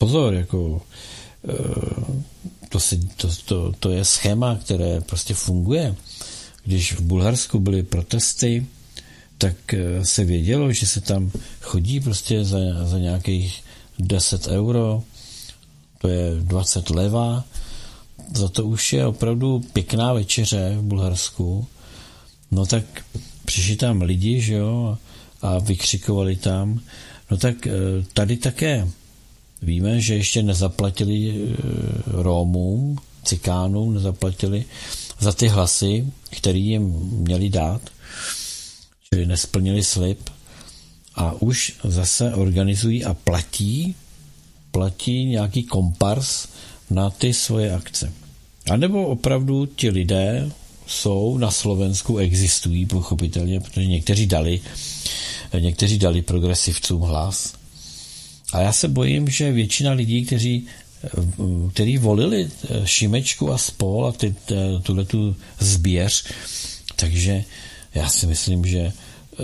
pozor, jako ehm, to, si, to, to, to je schéma, které prostě funguje. Když v Bulharsku byly protesty, tak eh, se vědělo, že se tam chodí prostě za, za nějakých 10 euro, to je 20 leva, za to už je opravdu pěkná večeře v Bulharsku. No tak přišli tam lidi, že jo, a vykřikovali tam. No tak eh, tady také víme, že ještě nezaplatili eh, Rómům, cikánům, nezaplatili za ty hlasy, který jim měli dát, čili nesplnili slib a už zase organizují a platí, platí nějaký kompars na ty svoje akce. A nebo opravdu ti lidé jsou na Slovensku, existují pochopitelně, protože někteří dali, někteří dali progresivcům hlas A já se bojím, že většina lidí, kteří který volili Šimečku a spol a tuhle tu zběř, takže já si myslím, že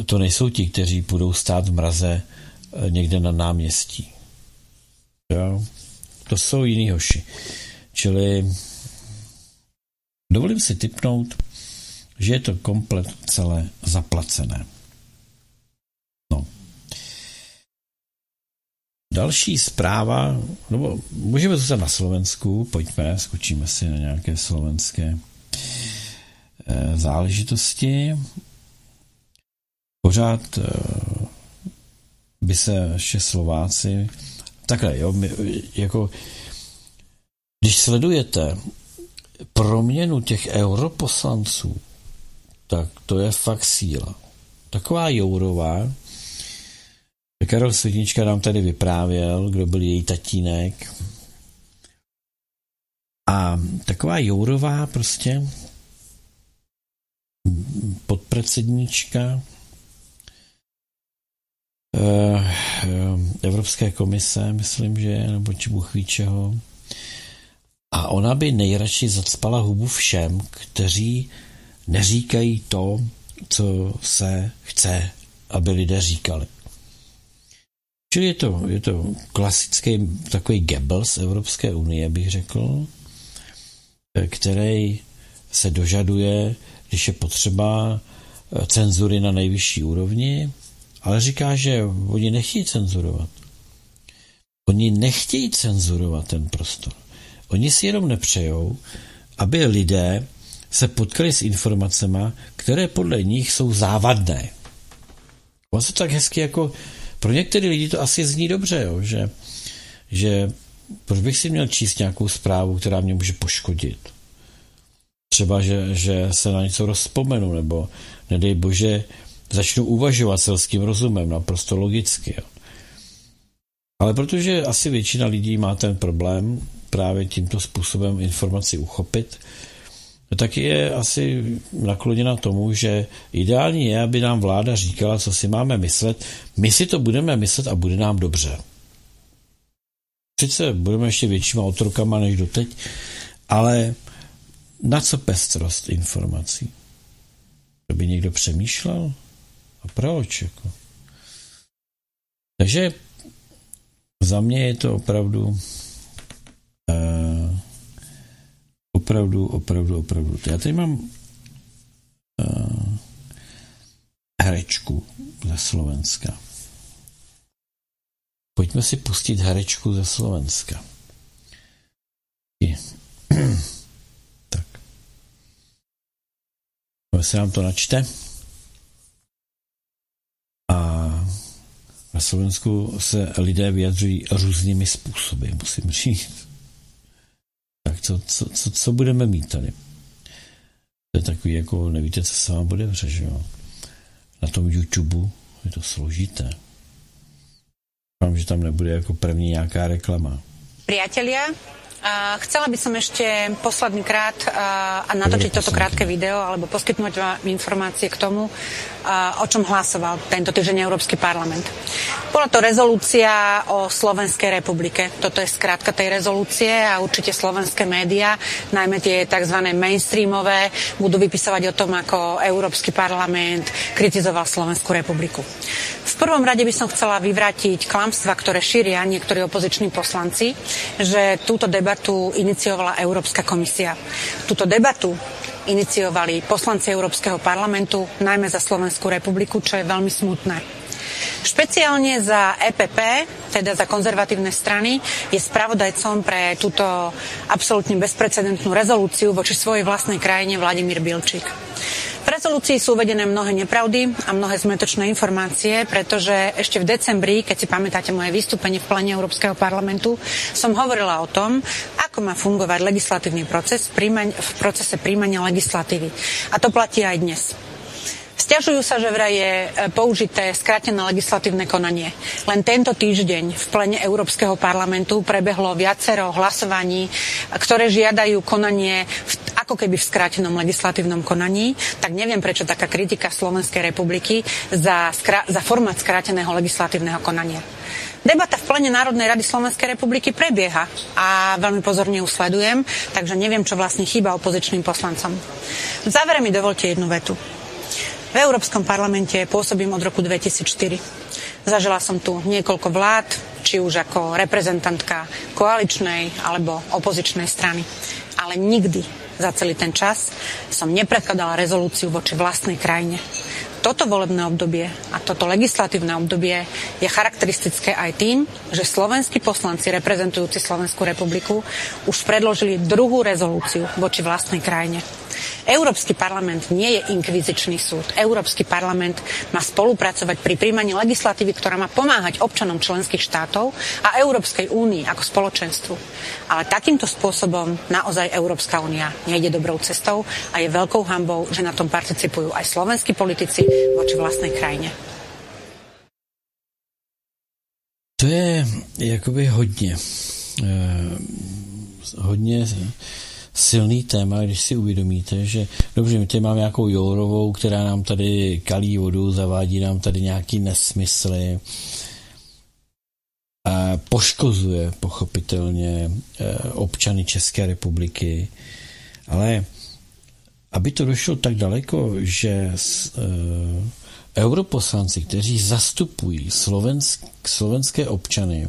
to nejsou ti, kteří budou stát v mraze někde na náměstí. Jo? To jsou jiný hoši. Čili dovolím si typnout, že je to komplet celé zaplacené. Další zpráva, nebo můžeme zůstat na Slovensku, pojďme, skočíme si na nějaké slovenské e, záležitosti. Pořád e, by se ještě Slováci takhle, jo, my, jako když sledujete proměnu těch europoslanců, tak to je fakt síla. Taková Jourová, Karel Světnička nám tady vyprávěl, kdo byl její tatínek. A taková Jourová prostě podpredsedníčka eh, Evropské komise, myslím, že nebo či Bůh. A ona by nejradši zacpala hubu všem, kteří neříkají to, co se chce, aby lidé říkali. Čili je to, je to klasický takový Goebbels Evropské unie, bych řekl, který se dožaduje, když je potřeba cenzury na nejvyšší úrovni, ale říká, že oni nechtějí cenzurovat. Oni nechtějí cenzurovat ten prostor. Oni si jenom nepřejou, aby lidé se potkali s informacemi, které podle nich jsou závadné. On se tak hezky jako, pro některé lidi to asi zní dobře, jo, že, že proč bych si měl číst nějakou zprávu, která mě může poškodit. Třeba, že, že se na něco rozpomenu, nebo nedej bože, začnu uvažovat selským rozumem, naprosto logicky. Jo. Ale protože asi většina lidí má ten problém právě tímto způsobem informaci uchopit, tak je asi nakloněna tomu, že ideální je, aby nám vláda říkala, co si máme myslet. My si to budeme myslet a bude nám dobře. Sice budeme ještě většíma otrokama než doteď, ale na co pestrost informací? To by někdo přemýšlel? A proč? Jako? Takže za mě je to opravdu opravdu, opravdu, opravdu. Já tady mám uh, herečku ze Slovenska. Pojďme si pustit herečku ze Slovenska. tak. Se nám to načte. A na Slovensku se lidé vyjadřují různými způsoby, musím říct. Tak co, co, co, co budeme mít tady? To je takový, jako nevíte, co se vám bude že jo? Na tom YouTube je to složité. Vám, že tam nebude jako první nějaká reklama. Priatelia, a chcela by som ešte posledný krát a, a natočiť toto krátke video alebo poskytnúť vám informácie k tomu, a, o čom hlasoval tento týždeň Európsky parlament. Bola to rezolúcia o Slovenskej republike. Toto je skrátka tej rezolúcie a určite slovenské médiá, najmä tie tzv. mainstreamové, budú vypisovať o tom, ako Európsky parlament kritizoval Slovenskú republiku. V prvom rade by som chcela vyvrátiť klamstva, ktoré šíria niektorí opoziční poslanci, že túto debatu iniciovala Európska komisia. Túto debatu iniciovali poslanci Európskeho parlamentu, najmä za Slovenskú republiku, čo je veľmi smutné. Špeciálne za EPP, teda za konzervatívne strany, je spravodajcom pre túto absolútne bezprecedentnú rezolúciu voči svojej vlastnej krajine Vladimír Bilčík. V rezolúcii sú uvedené mnohé nepravdy a mnohé zmetočné informácie, pretože ešte v decembri, keď si pamätáte moje vystúpenie v plene Európskeho parlamentu, som hovorila o tom, ako má fungovať legislatívny proces v, procese príjmania legislatívy. A to platí aj dnes. Sťažujú sa, že vraj je e, použité skrátené legislatívne konanie. Len tento týždeň v plene Európskeho parlamentu prebehlo viacero hlasovaní, ktoré žiadajú konanie v, ako keby v skrátenom legislatívnom konaní. Tak neviem, prečo taká kritika Slovenskej republiky za, skra- za formát skráteného legislatívneho konania. Debata v plene Národnej rady Slovenskej republiky prebieha a veľmi pozorne ju sledujem, takže neviem, čo vlastne chýba opozičným poslancom. V závere mi dovolte jednu vetu. V Európskom parlamente pôsobím od roku 2004. Zažila som tu niekoľko vlád, či už ako reprezentantka koaličnej alebo opozičnej strany. Ale nikdy za celý ten čas som nepredkladala rezolúciu voči vlastnej krajine toto volebné obdobie a toto legislatívne obdobie je charakteristické aj tým, že slovenskí poslanci reprezentujúci Slovenskú republiku už predložili druhú rezolúciu voči vlastnej krajine. Európsky parlament nie je inkvizičný súd. Európsky parlament má spolupracovať pri príjmaní legislatívy, ktorá má pomáhať občanom členských štátov a Európskej únii ako spoločenstvu. Ale takýmto spôsobom naozaj Európska únia nejde dobrou cestou a je veľkou hambou, že na tom participujú aj slovenskí politici voči vlastnej krajine. To je jakoby hodně. Eh, hodně silný téma, když si uvědomíte, že dobře, my tady máme nějakou Jourovou, která nám tady kalí vodu, zavádí nám tady nějaký nesmysly, a poškozuje pochopitelně eh, občany České republiky, ale aby to došlo tak daleko, že eh, europoslanci, kteří zastupují slovensk, slovenské občany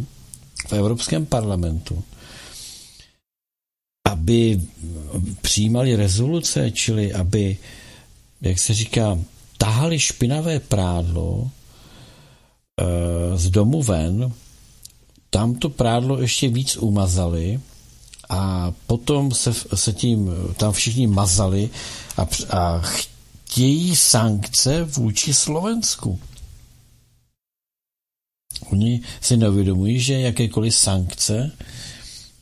v Evropském parlamentu, aby přijímali rezoluce, čili aby, jak se říká, tahali špinavé prádlo e, z domu ven, tam to prádlo ještě víc umazali a potom se, se tím tam všichni mazali a, a chtějí sankce vůči Slovensku. Oni si neuvědomují, že jakékoliv sankce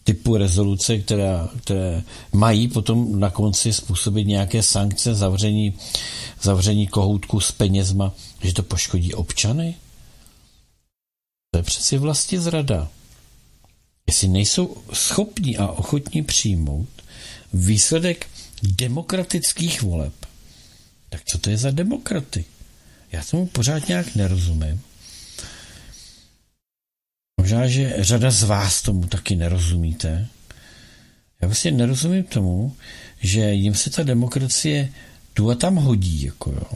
typu rezoluce, která, které mají potom na konci způsobit nějaké sankce, zavření, zavření kohoutku s penězma, že to poškodí občany? To je přeci vlastně zrada. Jestli nejsou schopní a ochotní přijmout výsledek demokratických voleb, tak co to je za demokraty? Já tomu pořád nějak nerozumím. Možná, že řada z vás tomu taky nerozumíte. Já vlastně nerozumím tomu, že jim se ta demokracie tu a tam hodí, jako jo.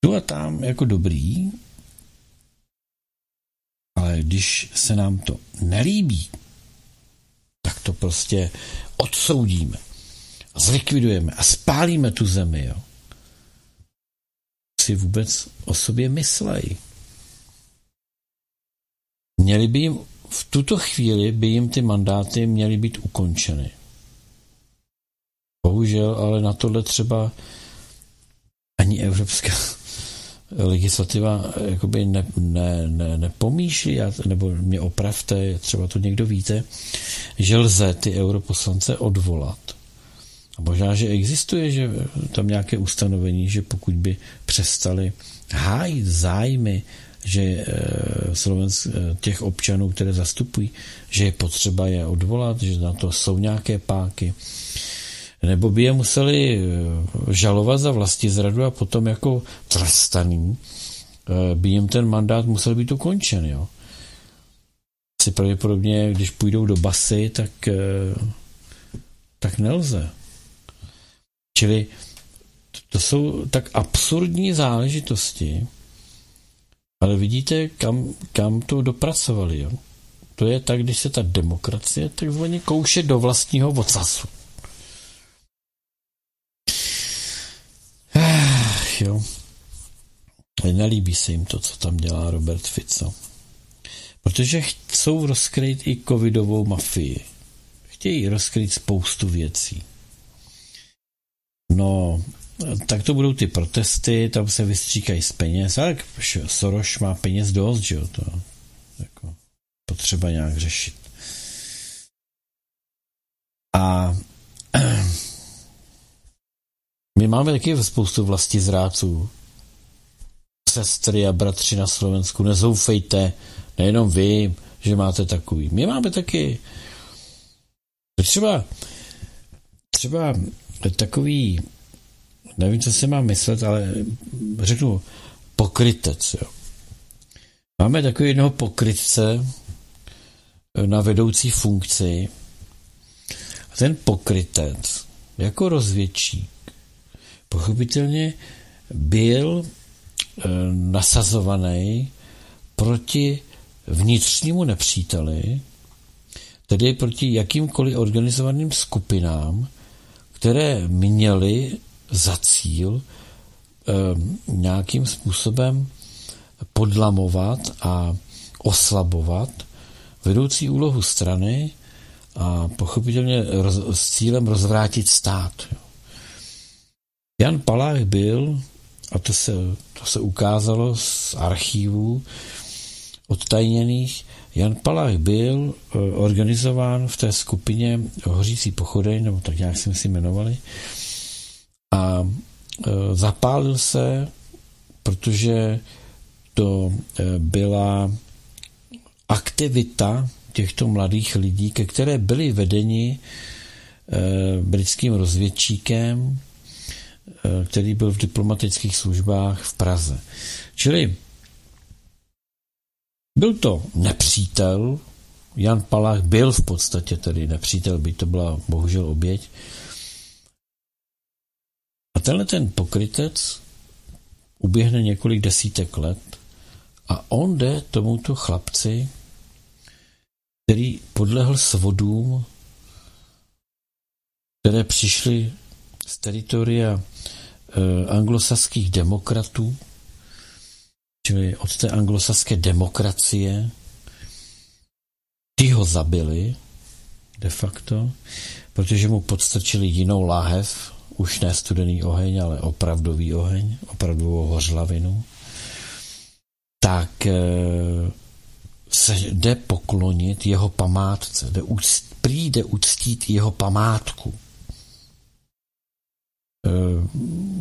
Tu a tam jako dobrý, ale když se nám to nelíbí, tak to prostě odsoudíme, zlikvidujeme a spálíme tu zemi, jo. Si vůbec o sobě myslejí. Měli by jim, v tuto chvíli by jim ty mandáty měly být ukončeny. Bohužel, ale na tohle třeba ani evropská legislativa jakoby ne, ne, ne, nepomýšlí, nebo mě opravte, třeba to někdo víte, že lze ty europoslance odvolat. A možná, že existuje, že tam nějaké ustanovení, že pokud by přestali hájit zájmy že eh, Slovensk, eh, těch občanů, které zastupují, že je potřeba je odvolat, že na to jsou nějaké páky, nebo by je museli eh, žalovat za vlastní zradu a potom jako trestaný by jim ten mandát musel být ukončen. Jo. Si pravděpodobně, když půjdou do basy, tak, tak nelze. Čili to jsou tak absurdní záležitosti, ale vidíte, kam, kam to dopracovali. Jo? To je tak, když se ta demokracie takzvaně kouše do vlastního ocasu. Ach, jo. Nelíbí se jim to, co tam dělá Robert Fico. Protože chcou rozkryt i covidovou mafii. Chtějí rozkryt spoustu věcí. No, tak to budou ty protesty, tam se vystříkají z peněz, ale Soros má peněz dost, že jo, to jako potřeba nějak řešit. A my máme taky spoustu vlastí zráců. Sestry a bratři na Slovensku, nezoufejte, nejenom vy, že máte takový. My máme taky třeba třeba takový nevím, co si mám myslet, ale řeknu pokrytec, jo. Máme takový jednoho pokrytce na vedoucí funkci. A ten pokrytec jako rozvědčík pochopitelně byl e, nasazovaný proti vnitřnímu nepříteli, tedy proti jakýmkoliv organizovaným skupinám, které měly za cíl e, nějakým způsobem podlamovat a oslabovat vedoucí úlohu strany a pochopitelně roz, s cílem rozvrátit stát. Jan Palách byl, a to se, to se ukázalo z archívů odtajněných, Jan Palách byl eh, organizován v té skupině Hořící pochodeň, nebo tak nějak jsme si jmenovali, a eh, zapálil se, protože to eh, byla aktivita těchto mladých lidí, ke které byli vedeni britským rozvědčíkem, který byl v diplomatických službách v Praze. Čili byl to nepřítel, Jan Palach byl v podstatě tedy nepřítel, by to byla bohužel oběť. Tenhle ten pokrytec uběhne několik desítek let a on jde tomuto chlapci, který podlehl svodům, které přišly z teritoria eh, anglosaských demokratů, čili od té anglosaské demokracie, ty ho zabili de facto, protože mu podstrčili jinou láhev, už ne studený oheň, ale opravdový oheň, opravdovou hořlavinu, tak e, se jde poklonit jeho památce, jde uct, prý jde uctít jeho památku. E,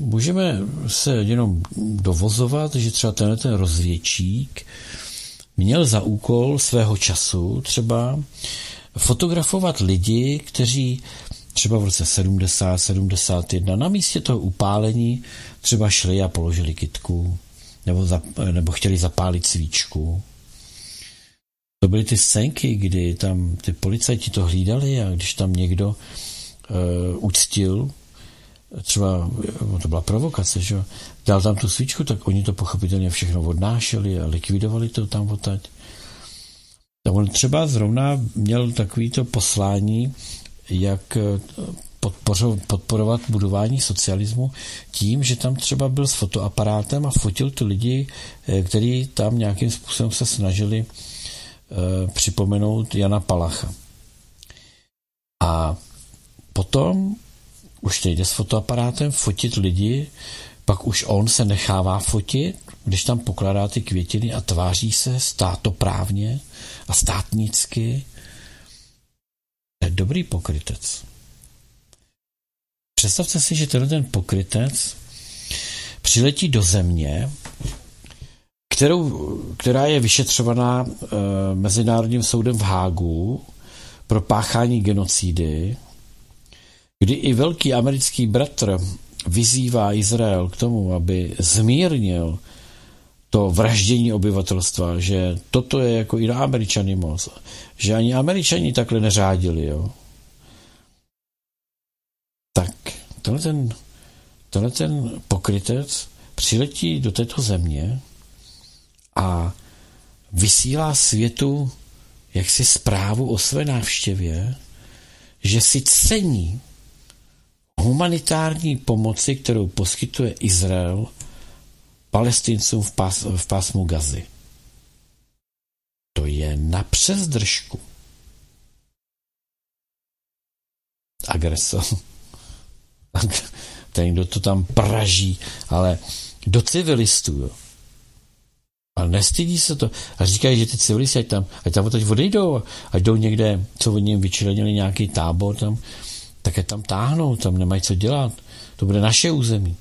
můžeme se jenom dovozovat, že třeba tenhle ten rozvědčík měl za úkol svého času třeba fotografovat lidi, kteří třeba v roce 70, 71 na místě toho upálení třeba šli a položili kitku nebo, za, nebo chtěli zapálit svíčku. To byly ty scénky, kdy tam ty policajti to hlídali a když tam někdo uh, uctil třeba, to byla provokace, že dal tam tu svíčku, tak oni to pochopitelně všechno odnášeli a likvidovali to tam odtať. A on třeba zrovna měl takovýto poslání, jak podporovat budování socialismu tím, že tam třeba byl s fotoaparátem a fotil ty lidi, eh, kteří tam nějakým způsobem se snažili eh, připomenout Jana Palacha. A potom už nejde s fotoaparátem fotit lidi, pak už on se nechává fotit, když tam pokládá ty květiny a tváří se státoprávně a státnicky. Dobrý pokrytec. Představte si, že tenhle ten pokrytec přiletí do země, kterou, která je vyšetřovaná e, Mezinárodním soudem v Hágu pro páchání genocidy, kdy i velký americký bratr vyzývá Izrael k tomu, aby zmírnil to vraždění obyvatelstva, že toto je jako i na Američany moc, že ani Američani takhle neřádili, jo. Tak tenhle ten, tenhle ten pokrytec přiletí do této země a vysílá světu jaksi zprávu o své návštěvě, že si cení humanitární pomoci, kterou poskytuje Izrael palestincům v, pás, v pásmu Gazy. To je na přezdržku. Agresor. Ten, kdo to tam praží, ale do civilistů, jo. Ale nestydí se to. A říkají, že ty civilisti, ať tam, ať tam teď odejdou, ať jdou někde, co od něm vyčlenili nějaký tábor tam, tak je tam táhnou, tam nemají co dělat. To bude naše území.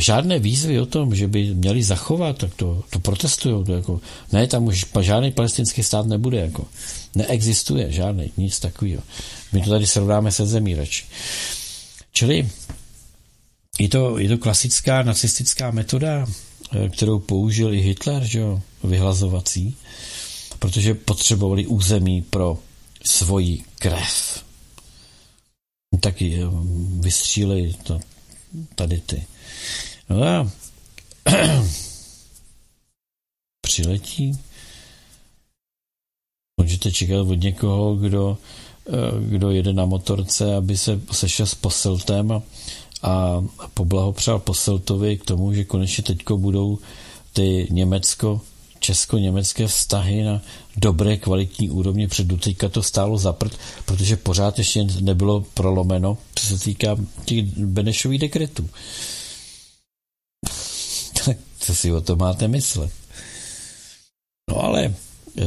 Žádné výzvy o tom, že by měli zachovat, tak to, to protestují. To jako, ne, tam už žádný palestinský stát nebude. Jako, neexistuje žádný, nic takového. My to tady srovnáme se zemí radši. Čili je to, je to klasická nacistická metoda kterou použil i Hitler, že jo, vyhlazovací, protože potřebovali území pro svoji krev. Taky vystříleli to, tady ty. No a přiletí. Můžete čekat od někoho, kdo, eh, kdo jede na motorce, aby se sešel s poseltem a, a poblahopřál poseltovi k tomu, že konečně teďko budou ty Německo, česko-německé vztahy na dobré kvalitní úrovni, před teďka to stálo zaprt, protože pořád ještě nebylo prolomeno, co se týká těch Benešových dekretů. Tak co si o to máte myslet? No ale,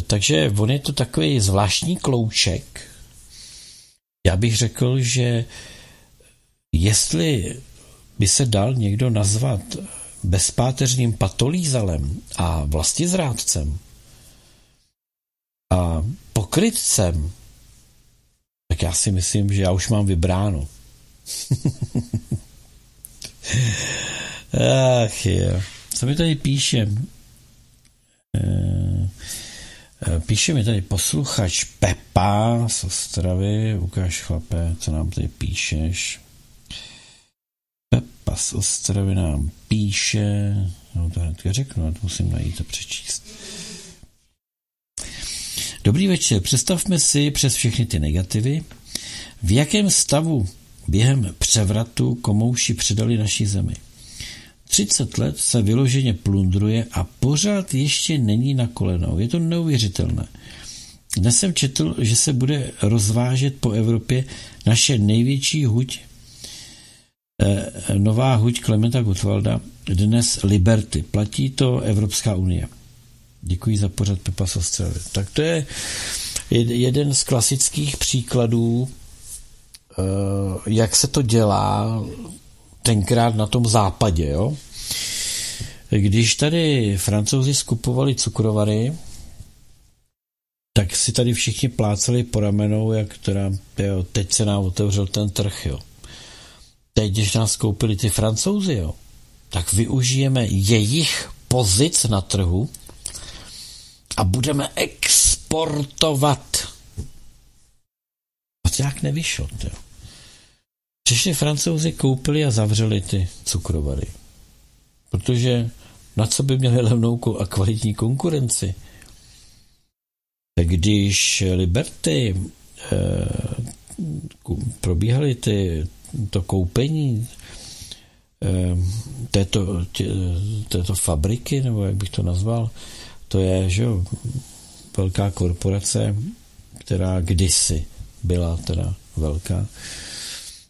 takže on je to takový zvláštní klouček. Já bych řekl, že jestli by se dal někdo nazvat bezpáteřním patolízalem a vlastizrádcem a pokrytcem, tak já si myslím, že já už mám vybráno. Ach jo. Co mi tady píše? Eh, eh, píše mi tady posluchač Pepa z Ostravy. Ukáž chlape, co nám tady píšeš. Pepa z Ostravy nám píše. No to hnedka řeknu, to musím najít a přečíst. Dobrý večer, představme si přes všechny ty negativy, v jakém stavu během převratu komouši předali naší zemi. 30 let se vyloženě plundruje a pořád ještě není na kolenou. Je to neuvěřitelné. Dnes jsem četl, že se bude rozvážet po Evropě naše největší huť, eh, nová huť Klementa Gutwalda, dnes Liberty. Platí to Evropská unie. Děkuji za pořad Pepa Sostřely. Tak to je jeden z klasických příkladů, eh, jak se to dělá tenkrát na tom západě, jo. Když tady francouzi skupovali cukrovary, tak si tady všichni pláceli po ramenou, jak teda, jo, teď se nám otevřel ten trh, jo. Teď, když nás koupili ty francouzi, jo, tak využijeme jejich pozic na trhu a budeme exportovat. A to jak nevyšlo, jo. Přišli francouzi, koupili a zavřeli ty cukrovary. Protože na co by měli levnou a kvalitní konkurenci? Když Liberty eh, probíhaly ty, to koupení eh, této, tě, této fabriky, nebo jak bych to nazval, to je, že jo, velká korporace, která kdysi byla teda velká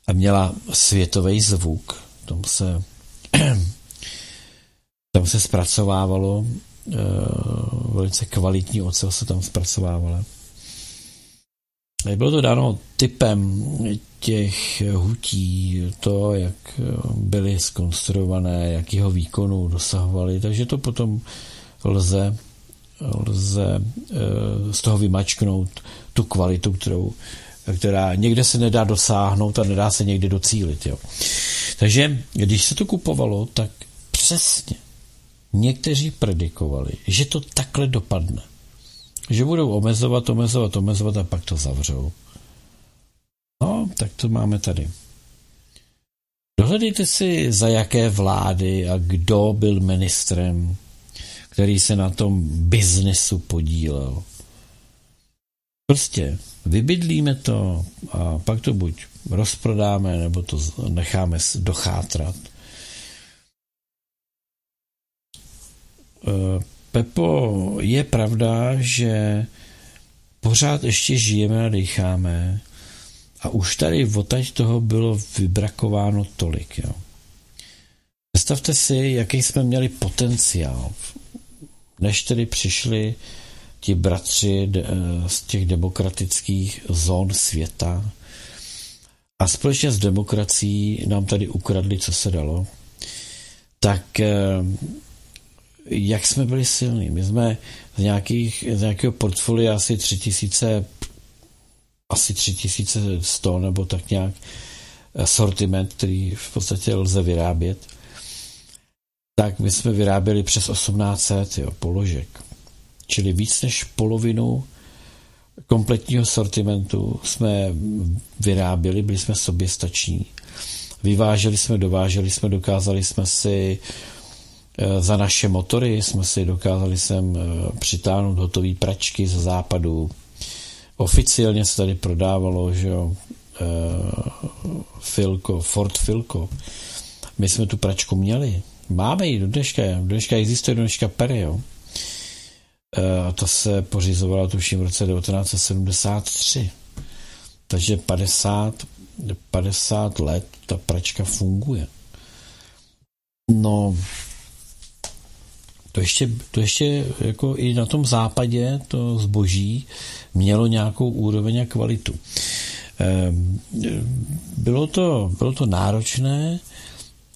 a měla světový zvuk. Tam se tam se zpracovávalo uh, velice kvalitní ocel se tam zpracovávalo. Bylo to dáno typem těch hutí, to, jak byly skonstruované, jakého výkonu dosahovaly, takže to potom lze, lze uh, z toho vymačknout tu kvalitu, kterou která někde se nedá dosáhnout a nedá se někdy docílit. Jo. Takže když se to kupovalo, tak přesně někteří predikovali, že to takhle dopadne. Že budou omezovat, omezovat, omezovat a pak to zavřou. No, tak to máme tady. Dohledejte si, za jaké vlády a kdo byl ministrem, který se na tom biznesu podílel. Prostě vybydlíme to a pak to buď rozprodáme, nebo to necháme dochátrat. Eh, Pepo, je pravda, že pořád ještě žijeme a decháme a už tady odtaď toho bylo vybrakováno tolik. Jo. Představte si, jaký jsme měli potenciál, než tedy přišli ti bratři eh, z těch demokratických zón světa a společně s demokracií nám tady ukradli, co se dalo, tak eh, jak jsme byli silní. My jsme z, nějakých, z nějakého portfolia asi 3000 asi 3100 nebo tak nějak eh, sortiment, který v podstatě lze vyrábět. tak my jsme vyráběli přes 1800 jo, položek. Čili víc než polovinu kompletního sortimentu jsme vyráběli, byli jsme soběstační. Vyváželi jsme, dováželi jsme, dokázali jsme si eh, za naše motory jsme si dokázali sem eh, přitáhnout hotové pračky ze západu. Oficiálně se tady prodávalo, že jo, eh, Filko, Ford Filko. My jsme tu pračku měli. Máme ji do dneška. Do dneška existuje do dneška Perio. A to se pořizovala tuším v roce 1973. Takže 50, 50 let ta pračka funguje. No, to ještě, to ještě jako i na tom západě to zboží mělo nějakou úroveň a kvalitu. Ehm, bylo to, bylo to náročné,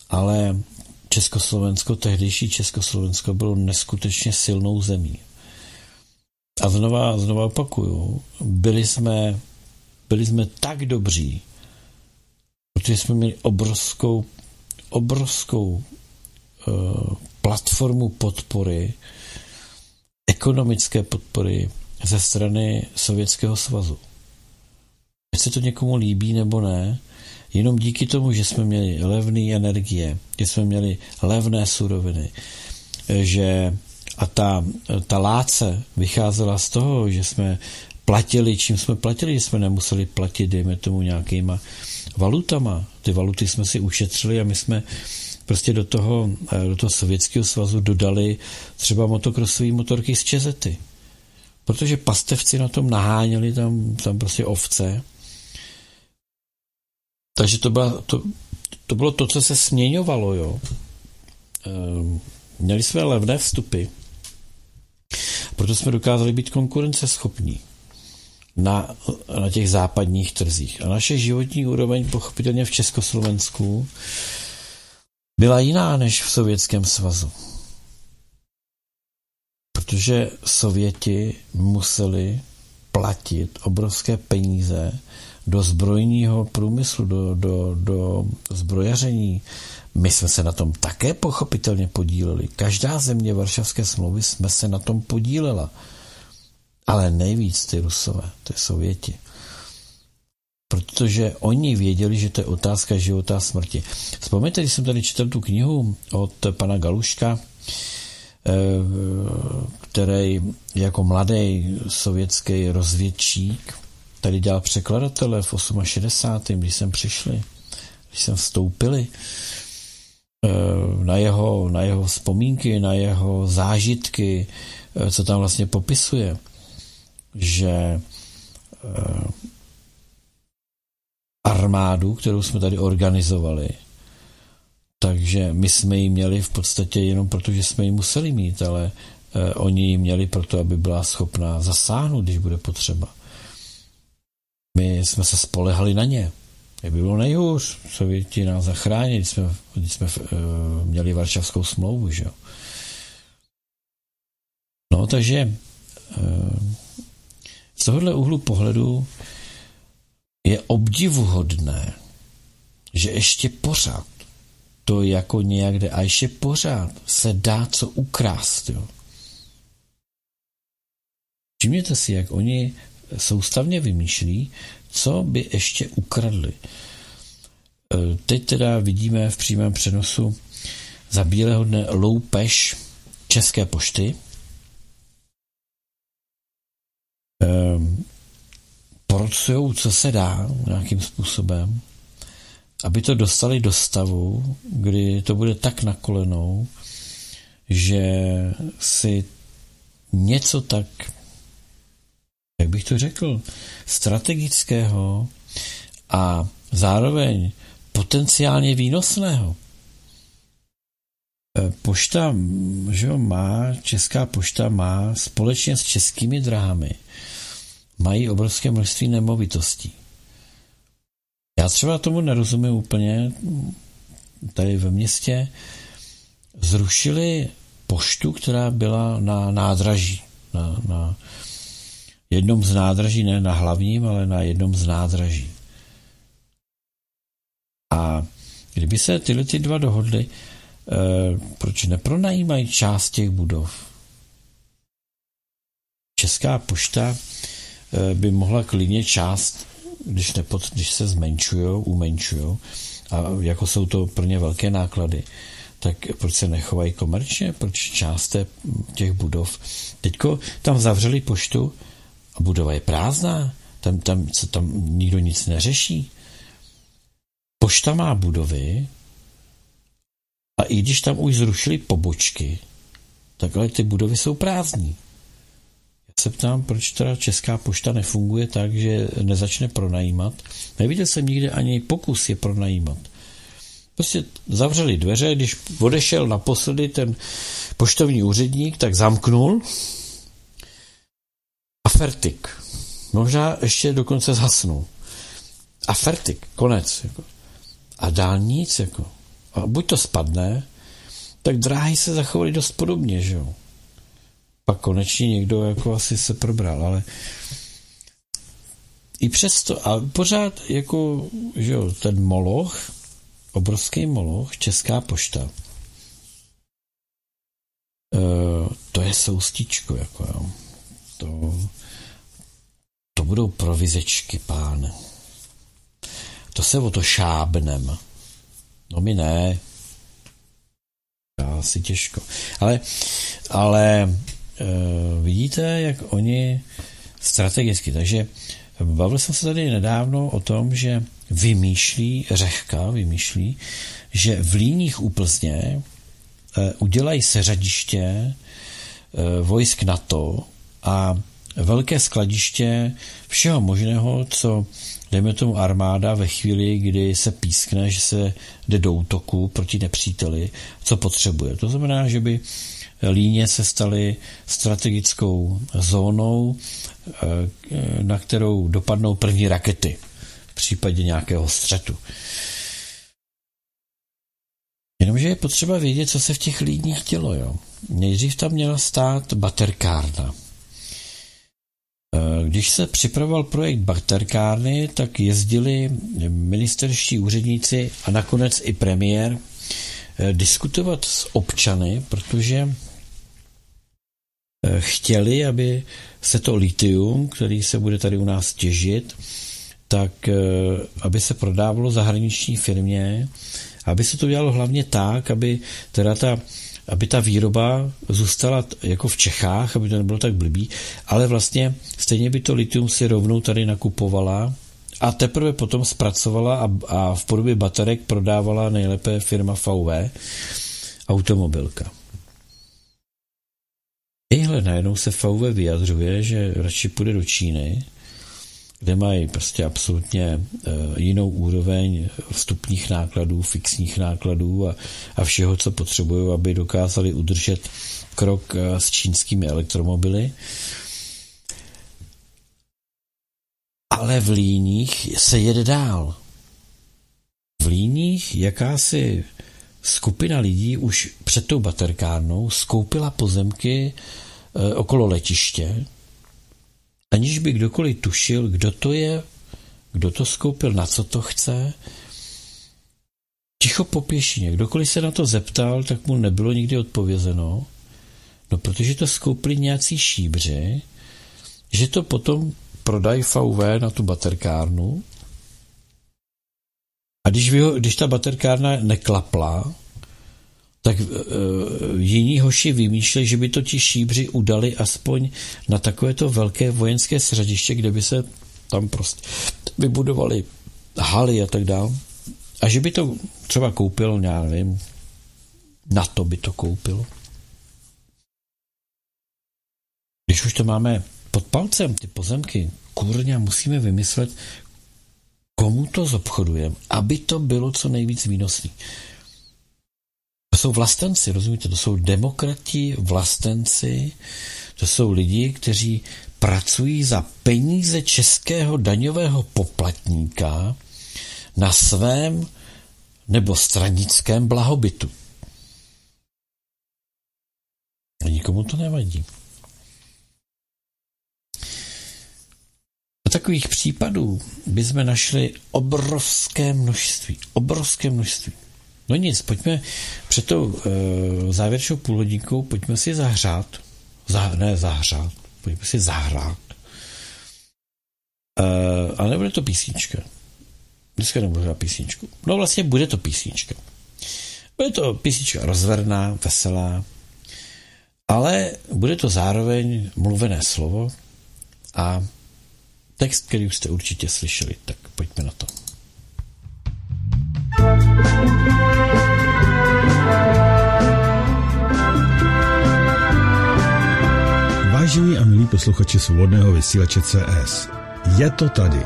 ale Československo, tehdejší Československo bylo neskutečně silnou zemí. A znova, znova opakuju, byli jsme, byli jsme tak dobří, protože jsme měli obrovskou, obrovskou uh, platformu podpory, ekonomické podpory ze strany Sovětského svazu. Se to někomu líbí nebo ne, jenom díky tomu, že jsme měli levné energie, že jsme měli levné suroviny, že a ta, ta láce vycházela z toho, že jsme platili, čím jsme platili, že jsme nemuseli platit, dejme tomu, nějakýma valutama. Ty valuty jsme si ušetřili a my jsme prostě do toho, do toho Sovětského svazu dodali třeba motokrosové motorky z Čezety. Protože pastevci na tom naháněli tam, tam prostě ovce. Takže to, byla, to, to bylo to, co se směňovalo, jo. Ehm, měli jsme levné vstupy, proto jsme dokázali být konkurenceschopní na, na těch západních trzích. A naše životní úroveň pochopitelně v Československu byla jiná než v Sovětském svazu. Protože Sověti museli platit obrovské peníze do zbrojního průmyslu, do, do, do zbrojaření. My jsme se na tom také pochopitelně podíleli. Každá země Varšavské smlouvy jsme se na tom podílela. Ale nejvíc ty Rusové, ty Sověti. Protože oni věděli, že to je otázka života a smrti. Vzpomeňte, když jsem tady četl tu knihu od pana Galuška, eh, který jako mladý sovětský rozvědčík tady dělal překladatele v 68. když jsem přišli, když jsem vstoupili na jeho, na jeho vzpomínky, na jeho zážitky, eh, co tam vlastně popisuje, že eh, armádu, kterou jsme tady organizovali, takže my jsme ji měli v podstatě jenom proto, že jsme ji museli mít, ale oni ji měli proto, aby byla schopná zasáhnout, když bude potřeba. My jsme se spolehali na ně. Jak by bylo nejhůř, Sověti nás zachránili, když jsme, když jsme uh, měli Varšavskou smlouvu, že jo. No, takže uh, z tohohle úhlu pohledu je obdivuhodné, že ještě pořád to jako nějak jde a ještě pořád se dá co ukrást, jo. Všimněte si, jak oni soustavně vymýšlí, co by ještě ukradli. E, teď teda vidíme v přímém přenosu za bílého dne loupež České pošty. Ehm, Porcujou, co se dá nějakým způsobem, aby to dostali do stavu, kdy to bude tak na kolenou, že si něco tak jak bych to řekl, strategického a zároveň potenciálně výnosného. E, pošta, že jo, má, Česká pošta má společně s českými dráhami mají obrovské množství nemovitostí. Já třeba tomu nerozumím úplně. Tady ve městě zrušili poštu, která byla na nádraží, na, na jednom z nádraží, ne na hlavním, ale na jednom z nádraží. A kdyby se tyhle ty dva dohodly, proč nepronajímají část těch budov? Česká pošta by mohla klidně část, když, nepod, když se zmenšují, umenšují, a jako jsou to pro ně velké náklady, tak proč se nechovají komerčně, proč část těch budov. Teďko tam zavřeli poštu budova je prázdná, tam, tam, co tam nikdo nic neřeší. Pošta má budovy a i když tam už zrušili pobočky, tak ale ty budovy jsou prázdní. Já se ptám, proč teda Česká pošta nefunguje tak, že nezačne pronajímat. Neviděl jsem nikde ani pokus je pronajímat. Prostě zavřeli dveře, když odešel naposledy ten poštovní úředník, tak zamknul a fertik. Možná ještě dokonce zhasnul. A fertik, konec. Jako. A dál nic. Jako. A buď to spadne, tak dráhy se zachovaly dost podobně, že jo. Pak konečně někdo jako asi se probral, ale i přesto, a pořád jako, že jo, ten moloch, obrovský moloch, Česká pošta, e, to je soustičko, jako jo. To, to budou provizečky, pán. To se o to šábnem. No mi ne. Asi těžko. Ale, ale e, vidíte, jak oni strategicky, takže bavil jsem se tady nedávno o tom, že vymýšlí, Řehka vymýšlí, že v líních u Plzně e, udělají seřadiště e, vojsk NATO a velké skladiště všeho možného, co dejme tomu armáda ve chvíli, kdy se pískne, že se jde do útoku proti nepříteli, co potřebuje. To znamená, že by líně se staly strategickou zónou, eh, na kterou dopadnou první rakety v případě nějakého střetu. Jenomže je potřeba vědět, co se v těch líních dělo. Jo. Nejdřív tam měla stát baterkárna. Eh, když se připravoval projekt baterkárny, tak jezdili ministerští úředníci a nakonec i premiér eh, diskutovat s občany, protože eh, chtěli, aby se to litium, který se bude tady u nás těžit, tak aby se prodávalo zahraniční firmě, aby se to dělalo hlavně tak, aby teda ta aby ta výroba zůstala jako v Čechách, aby to nebylo tak blbý, ale vlastně stejně by to litium si rovnou tady nakupovala a teprve potom zpracovala a, a v podobě baterek prodávala nejlépe firma VW, automobilka. Ejhle, najednou se VW vyjadřuje, že radši půjde do Číny, kde mají prostě absolutně eh, jinou úroveň vstupních nákladů, fixních nákladů a, a všeho, co potřebují, aby dokázali udržet krok eh, s čínskými elektromobily. Ale v líních se jede dál. V líních jakási skupina lidí už před tou baterkárnou skoupila pozemky eh, okolo letiště, aniž by kdokoliv tušil, kdo to je, kdo to skoupil, na co to chce. Ticho po pěšině. Kdokoliv se na to zeptal, tak mu nebylo nikdy odpovězeno. No, protože to skoupili nějací šíbři, že to potom prodají VV na tu baterkárnu. A když, vy, když ta baterkárna neklapla, tak uh, jiní hoši vymýšlejí, že by to ti šíbři udali aspoň na takovéto velké vojenské sřadiště, kde by se tam prostě vybudovali haly a tak dále. A že by to třeba koupil, já nevím, na to by to koupilo. Když už to máme pod palcem, ty pozemky, kurňa, musíme vymyslet, komu to zobchodujeme, aby to bylo co nejvíc výnosný. To jsou vlastenci, rozumíte? To jsou demokrati, vlastenci, to jsou lidi, kteří pracují za peníze českého daňového poplatníka na svém nebo stranickém blahobytu. A nikomu to nevadí. Takových případů bychom našli obrovské množství. Obrovské množství. No nic, pojďme před tou uh, závěrečnou půlhodinkou, pojďme si zahřát. Zah, ne zahřát, pojďme si zahrát. Uh, ale nebude to písnička. Dneska nebudu hrát písničku. No vlastně bude to písnička. Bude to písnička rozverná, veselá, ale bude to zároveň mluvené slovo a text, který už jste určitě slyšeli, tak pojďme na to. Vážení a milí posluchači svobodného vysílače CS, je to tady.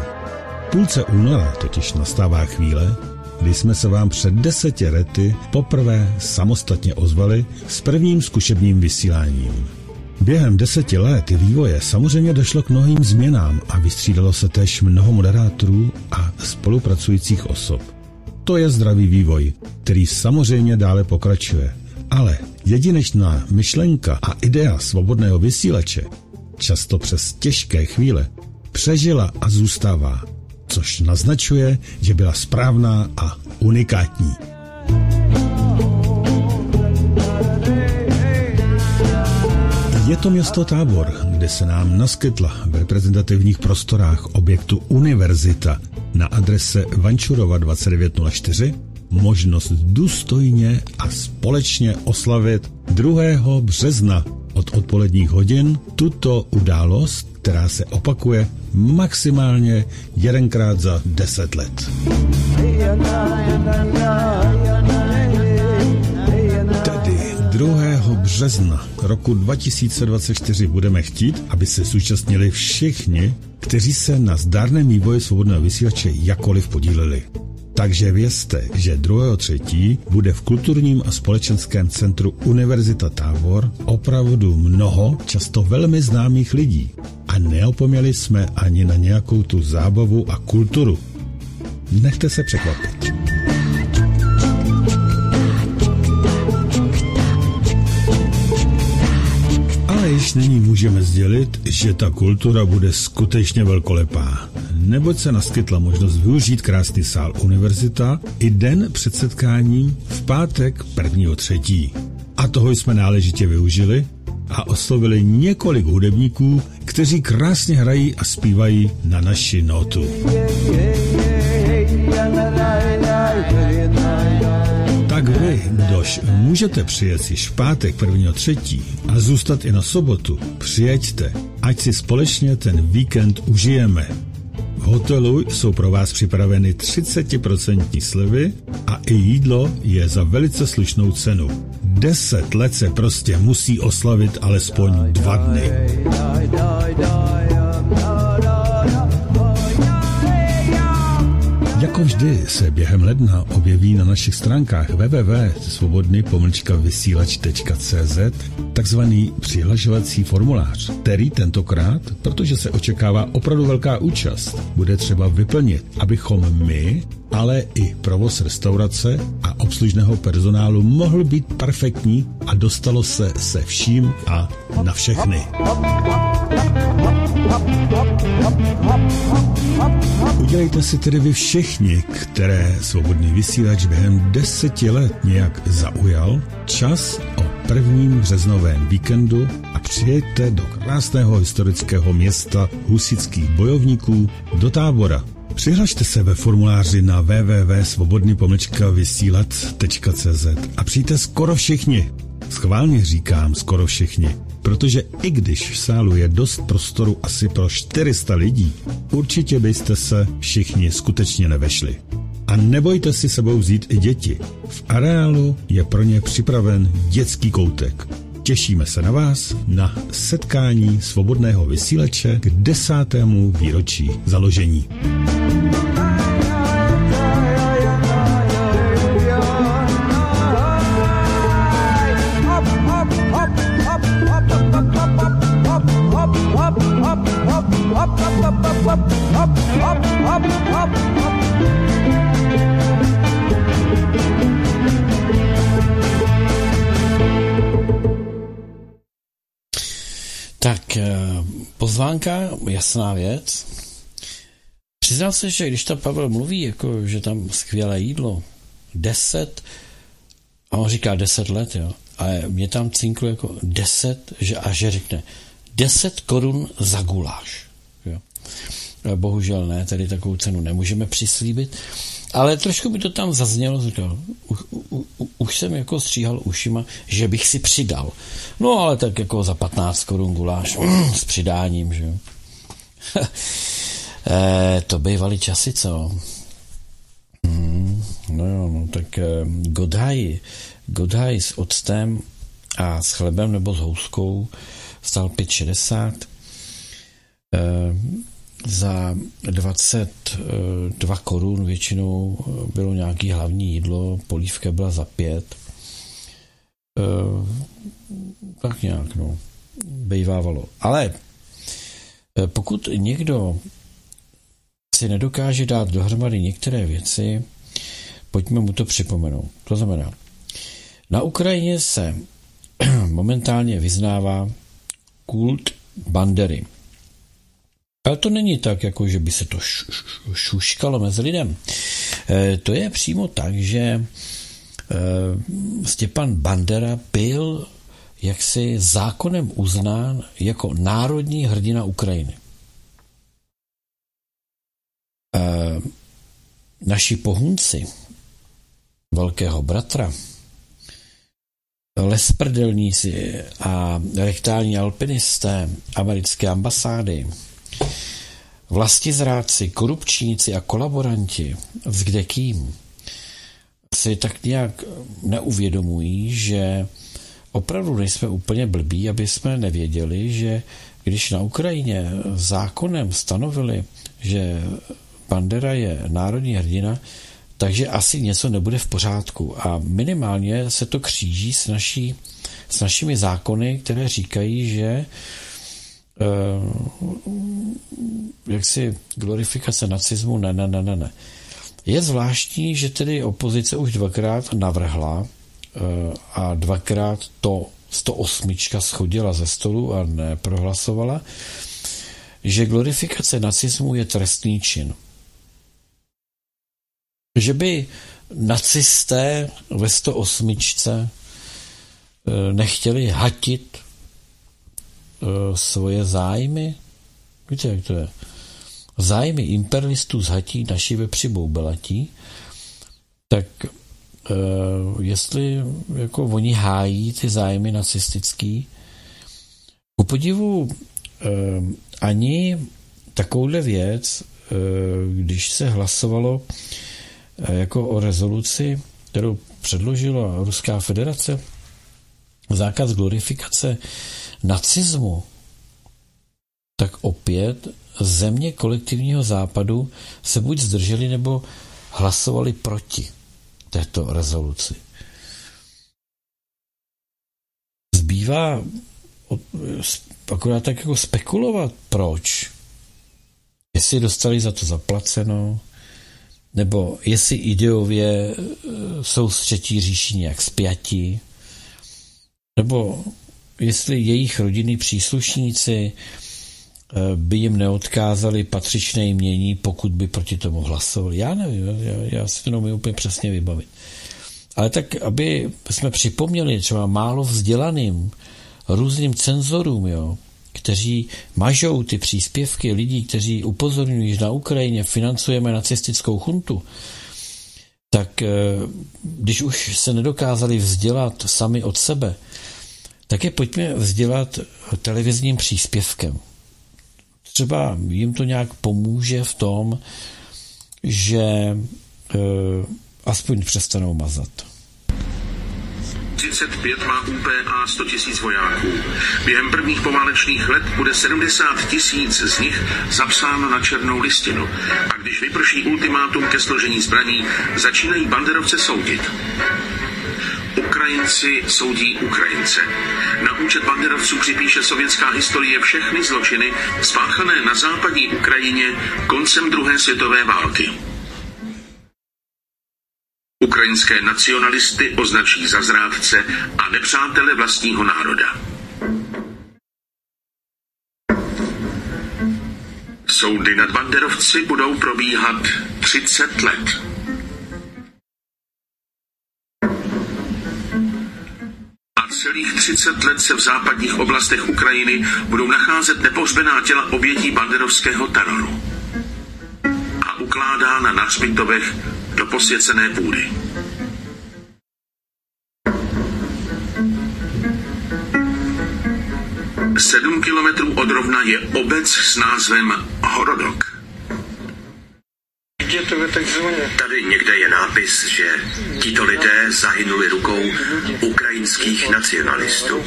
Půlce února totiž nastává chvíle, kdy jsme se vám před deseti lety poprvé samostatně ozvali s prvním zkušebním vysíláním. Během deseti let vývoje samozřejmě došlo k mnohým změnám a vystřídalo se též mnoho moderátorů a spolupracujících osob. To je zdravý vývoj, který samozřejmě dále pokračuje. Ale jedinečná myšlenka a idea svobodného vysílače, často přes těžké chvíle, přežila a zůstává, což naznačuje, že byla správná a unikátní. Je to město Tábor, kde se nám naskytla v reprezentativních prostorách objektu Univerzita na adrese Vančurova 2904 možnost důstojně a společně oslavit 2. března od odpoledních hodin tuto událost, která se opakuje maximálně jedenkrát za 10 let. Tedy 2. března roku 2024 budeme chtít, aby se zúčastnili všichni, kteří se na zdárném vývoji svobodného vysílače jakoliv podíleli. Takže vězte, že 2.3. bude v kulturním a společenském centru Univerzita Tábor opravdu mnoho, často velmi známých lidí. A neopomněli jsme ani na nějakou tu zábavu a kulturu. Nechte se překvapit. Ale již nyní můžeme sdělit, že ta kultura bude skutečně velkolepá neboť se naskytla možnost využít krásný sál univerzita i den před setkáním v pátek 1. třetí. A toho jsme náležitě využili a oslovili několik hudebníků, kteří krásně hrají a zpívají na naši notu. Tak vy, kdož můžete přijet již v pátek 1. třetí a zůstat i na sobotu, přijeďte, ať si společně ten víkend užijeme hotelu jsou pro vás připraveny 30% slevy a i jídlo je za velice slušnou cenu. 10 let se prostě musí oslavit alespoň dva dny. Jako vždy se během ledna objeví na našich stránkách www.svobodny-vysílač.cz takzvaný přihlašovací formulář, který tentokrát, protože se očekává opravdu velká účast, bude třeba vyplnit, abychom my, ale i provoz restaurace a obslužného personálu mohl být perfektní a dostalo se se vším a na všechny. Udělejte si tedy vy všichni, které svobodný vysílač během deseti let nějak zaujal, čas o prvním březnovém víkendu a přijeďte do krásného historického města husických bojovníků do tábora. Přihlašte se ve formuláři na www.svobodny-vysílat.cz a přijďte skoro všichni. Schválně říkám skoro všichni, protože i když v sálu je dost prostoru asi pro 400 lidí, určitě byste se všichni skutečně nevešli. A nebojte si sebou vzít i děti. V areálu je pro ně připraven dětský koutek. Těšíme se na vás na setkání svobodného vysílače k desátému výročí založení. Pozvánka, jasná věc. Přiznám se, že když tam Pavel mluví, jako, že tam skvělé jídlo, 10 A on říká 10 let, jo. A mě tam cinklo jako 10, že, a že řekne 10 korun za guláš. Jo. Bohužel ne, tady takovou cenu nemůžeme přislíbit, ale trošku by to tam zaznělo, říkal, už, už, už jsem jako stříhal ušima, že bych si přidal. No ale tak jako za 15 korun guláš s přidáním, že jo. e, to bývaly časy, co? Hmm, no jo, no tak eh, Godhaj, Godhaj s octem a s chlebem nebo s houskou stal 5,60. E, za 22 korun většinou bylo nějaký hlavní jídlo, polívka byla za 5. E, tak nějak, no, bejvávalo. Ale e, pokud někdo si nedokáže dát dohromady některé věci, pojďme mu to připomenout. To znamená, na Ukrajině se momentálně vyznává kult Bandery. Ale to není tak, jako že by se to šuškalo mezi lidem. E, to je přímo tak, že e, Stepan Bandera byl jaksi zákonem uznán jako národní hrdina Ukrajiny. E, naši pohunci velkého bratra, lesprdelníci a rektální alpinisté americké ambasády, Vlastizráci, korupčníci a kolaboranti s kde kým si tak nějak neuvědomují, že opravdu nejsme úplně blbí, aby jsme nevěděli, že když na Ukrajině zákonem stanovili, že Bandera je národní hrdina, takže asi něco nebude v pořádku. A minimálně se to kříží s, naší, s našimi zákony, které říkají, že jaksi glorifikace nacismu, ne, ne, ne, ne, ne. Je zvláštní, že tedy opozice už dvakrát navrhla uh, a dvakrát to 108 schodila ze stolu a neprohlasovala, že glorifikace nacismu je trestný čin. Že by nacisté ve 108 eh, nechtěli hatit svoje zájmy. Víte, jak to je? Zájmy imperialistů zhatí naši vepři belatí, tak uh, jestli jako oni hájí ty zájmy nacistický, ku podivu uh, ani takovouhle věc, uh, když se hlasovalo uh, jako o rezoluci, kterou předložila Ruská federace, zákaz glorifikace nacismu, tak opět země kolektivního západu se buď zdrželi nebo hlasovali proti této rezoluci. Zbývá akorát tak jako spekulovat, proč. Jestli dostali za to zaplaceno, nebo jestli ideově e, jsou z třetí říši nějak spjati, nebo jestli jejich rodiny příslušníci eh, by jim neodkázali patřičné jmění, pokud by proti tomu hlasovali. Já nevím, já, já si to neumím úplně přesně vybavit. Ale tak, aby jsme připomněli třeba málo vzdělaným, různým cenzorům, jo, kteří mažou ty příspěvky lidí, kteří upozorňují, že na Ukrajině financujeme nacistickou chuntu, tak eh, když už se nedokázali vzdělat sami od sebe, tak je pojďme vzdělat televizním příspěvkem. Třeba jim to nějak pomůže v tom, že e, aspoň přestanou mazat. 35 má UPA 100 tisíc vojáků. Během prvních poválečných let bude 70 tisíc z nich zapsáno na černou listinu. A když vyprší ultimátum ke složení zbraní, začínají banderovce soudit. Ukrajinci soudí Ukrajince. Na účet banderovců připíše sovětská historie všechny zločiny spáchané na západní Ukrajině koncem druhé světové války. Ukrajinské nacionalisty označí za zrádce a nepřátele vlastního národa. Soudy nad banderovci budou probíhat 30 let. Celých 30 let se v západních oblastech Ukrajiny budou nacházet nepohřbená těla obětí banderovského teroru a ukládána na hřbitovech do posvěcené půdy. Sedm kilometrů od Rovna je obec s názvem Horodok. Tady někde je nápis, že tito lidé zahynuli rukou ukrajinských nacionalistů.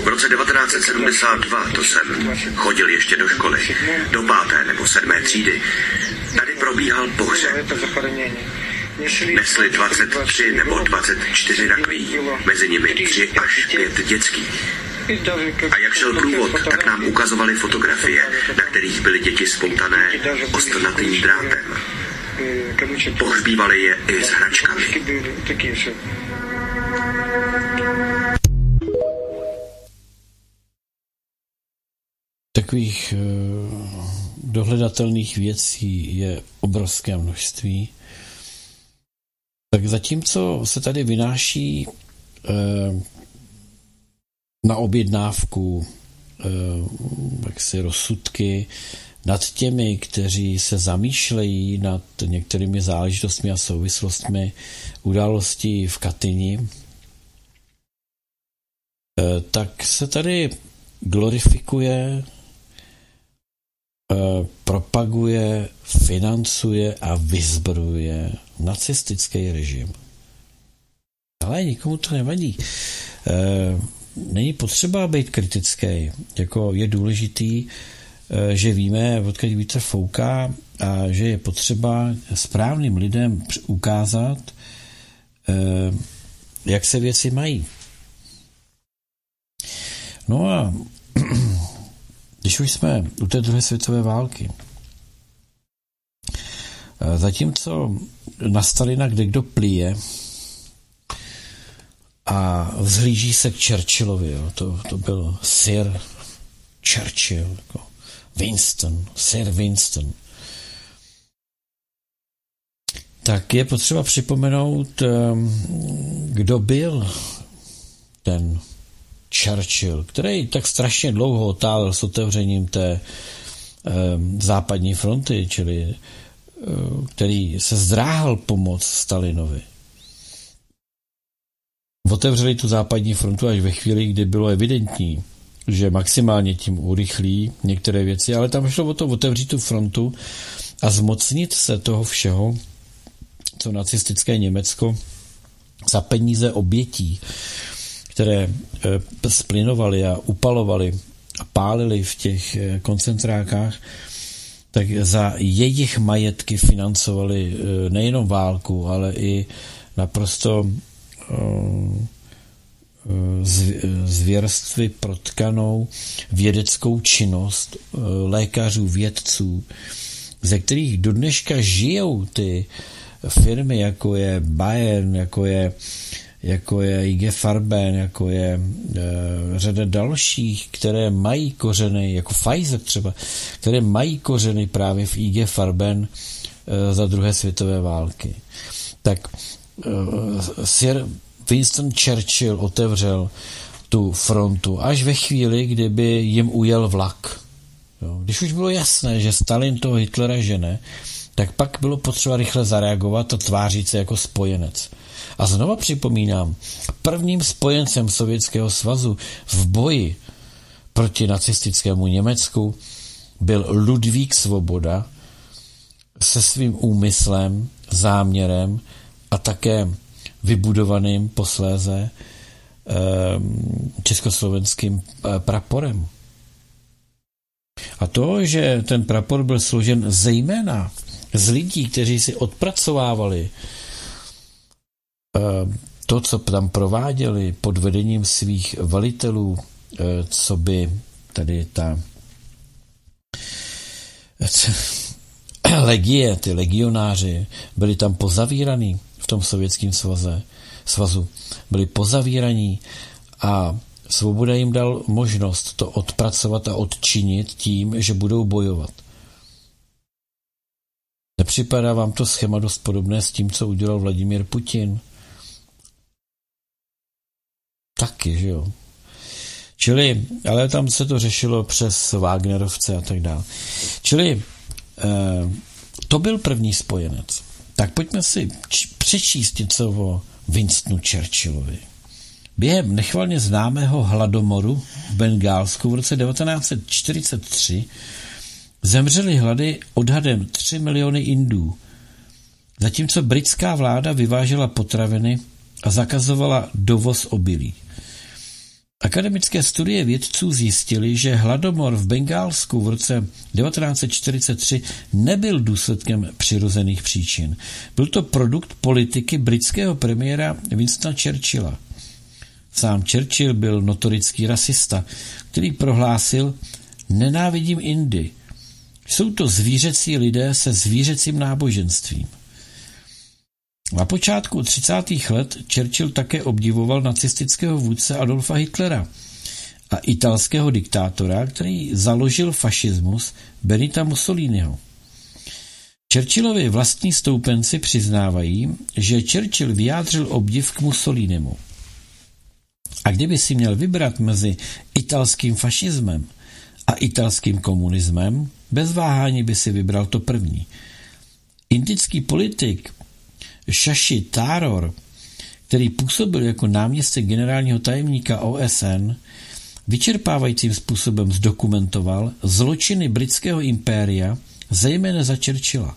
V roce 1972 to jsem chodil ještě do školy, do páté nebo sedmé třídy. Tady probíhal pohřeb. Nesli 23 nebo 24 rakví, mezi nimi 3 až 5 dětských. A jak šel průvod, tak nám ukazovali fotografie, na kterých byly děti spoutané ostnatým drátem. Pohřbívali je i s hračkami. Takových uh, dohledatelných věcí je obrovské množství. Tak zatímco se tady vynáší uh, na objednávku eh, jaksi rozsudky nad těmi, kteří se zamýšlejí nad některými záležitostmi a souvislostmi událostí v Katyni, eh, tak se tady glorifikuje, eh, propaguje, financuje a vyzbrojuje nacistický režim. Ale nikomu to nevadí není potřeba být kritický. Jako je důležitý, eh, že víme, odkud vítr fouká a že je potřeba správným lidem ukázat, eh, jak se věci mají. No a když už jsme u té druhé světové války, eh, zatímco na Stalina kde kdo plíje, a vzhlíží se k Churchillovi. Jo. To, to byl Sir Churchill, jako Winston, Sir Winston. Tak je potřeba připomenout, ehm, kdo byl ten Churchill, který tak strašně dlouho otálel s otevřením té ehm, západní fronty, čili eh, který se zdráhal pomoct Stalinovi otevřeli tu západní frontu až ve chvíli, kdy bylo evidentní, že maximálně tím urychlí některé věci, ale tam šlo o to otevřít tu frontu a zmocnit se toho všeho, co nacistické Německo za peníze obětí, které e, splinovali a upalovali a pálili v těch e, koncentrákách, tak za jejich majetky financovali e, nejenom válku, ale i naprosto Eh, zvěrstvy protkanou vědeckou činnost eh, lékařů, vědců, ze kterých do dneška žijou ty firmy, jako je Bayern, jako je, jako je IG Farben, jako je e, řada dalších, které mají kořeny, jako Pfizer třeba, které mají kořeny právě v IG Farben e, za druhé světové války. Tak Eh, Sir Winston Churchill otevřel tu frontu až ve chvíli, kdyby jim ujel vlak. Jo. Když už bylo jasné, že Stalin toho Hitlera žene, tak pak bylo potřeba rychle zareagovat a tvářit se jako spojenec. A znova připomínám, prvním spojencem Sovětského svazu v boji proti nacistickému Německu byl Ludvík Svoboda se svým úmyslem, záměrem a také vybudovaným posléze ehm, československým eh, praporem. A to, že ten prapor byl složen zejména z lidí, kteří si odpracovávali ehm, to, co tam prováděli pod vedením svých velitelů, eh, co by tady ta legie, ty legionáři, byli tam pozavíraný tom sovětském svaze, svazu. Byli pozavíraní a svoboda jim dal možnost to odpracovat a odčinit tím, že budou bojovat. Nepřipadá vám to schéma dost podobné s tím, co udělal Vladimír Putin? taky, že jo. Čili, ale tam se to řešilo přes Wagnerovce a tak dále. Čili eh, to byl první spojenec. Tak pojďme si přečíst něco o Winstonu Churchillovi. Během nechvalně známého hladomoru v Bengálsku v roce 1943 zemřeli hlady odhadem 3 miliony Indů, zatímco britská vláda vyvážela potraviny a zakazovala dovoz obilí. Akademické studie vědců zjistily, že hladomor v Bengálsku v roce 1943 nebyl důsledkem přirozených příčin. Byl to produkt politiky britského premiéra Winstona Churchilla. Sám Churchill byl notorický rasista, který prohlásil Nenávidím Indy. Jsou to zvířecí lidé se zvířecím náboženstvím. Na počátku 30. let Churchill také obdivoval nacistického vůdce Adolfa Hitlera a italského diktátora, který založil fašismus Benita Mussoliniho. Churchillovi vlastní stoupenci přiznávají, že Churchill vyjádřil obdiv k Mussolinimu. A kdyby si měl vybrat mezi italským fašismem a italským komunismem, bez váhání by si vybral to první. Indický politik Shashi Taror, který působil jako náměstek generálního tajemníka OSN, vyčerpávajícím způsobem zdokumentoval zločiny britského impéria, zejména za Churchilla.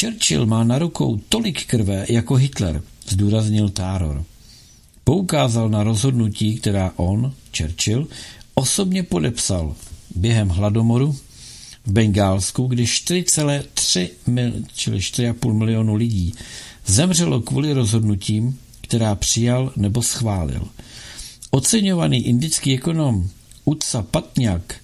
Churchill má na rukou tolik krve jako Hitler, zdůraznil Taror. Poukázal na rozhodnutí, která on, Churchill, osobně podepsal během hladomoru v Bengálsku, kdy 4,3 mil, čili 4,5 milionu lidí zemřelo kvůli rozhodnutím, která přijal nebo schválil. Oceňovaný indický ekonom Utsa Patňák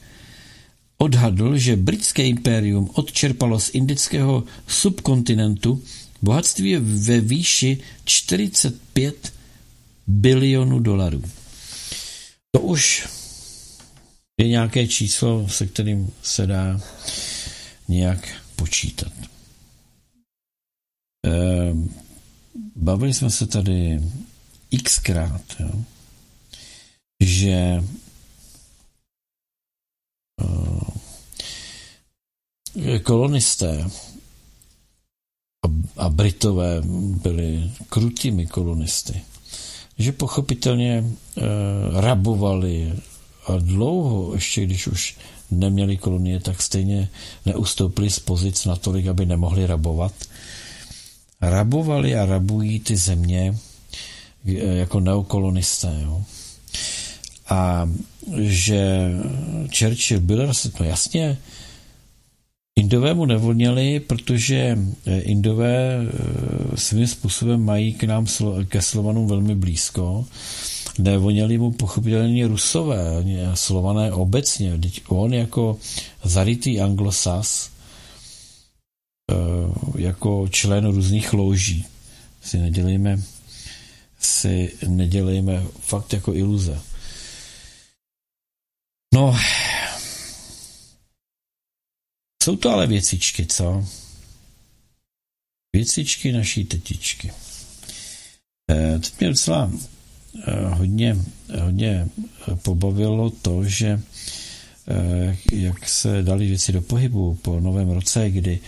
odhadl, že britské impérium odčerpalo z indického subkontinentu bohatství ve výši 45 bilionů dolarů. To už je nějaké číslo, se kterým se dá nějak počítat. Ehm, bavili jsme se tady xkrát, jo, že eh, kolonisté a Britové byli krutými kolonisty, že pochopitelně eh, rabovali a dlouho, ještě když už neměli kolonie, tak stejně neustoupili z pozic natolik, aby nemohli rabovat. Rabovali a rabují ty země eh, jako neokolonisté. Jo. A že Churchill byl, no jasně, Indové mu nevolněli, protože eh, Indové eh, svým způsobem mají k nám, ke Slovanům velmi blízko nevoněli mu pochopitelně rusové, slované obecně. On jako zarytý anglosas, eh, jako člen různých louží, si nedělejme, si nedělejme fakt jako iluze. No, jsou to ale věcičky, co? Věcičky naší tetičky. E, teď mě docela Eh, hodně, hodně pobavilo to, že eh, jak se dali věci do pohybu po novém roce, kdy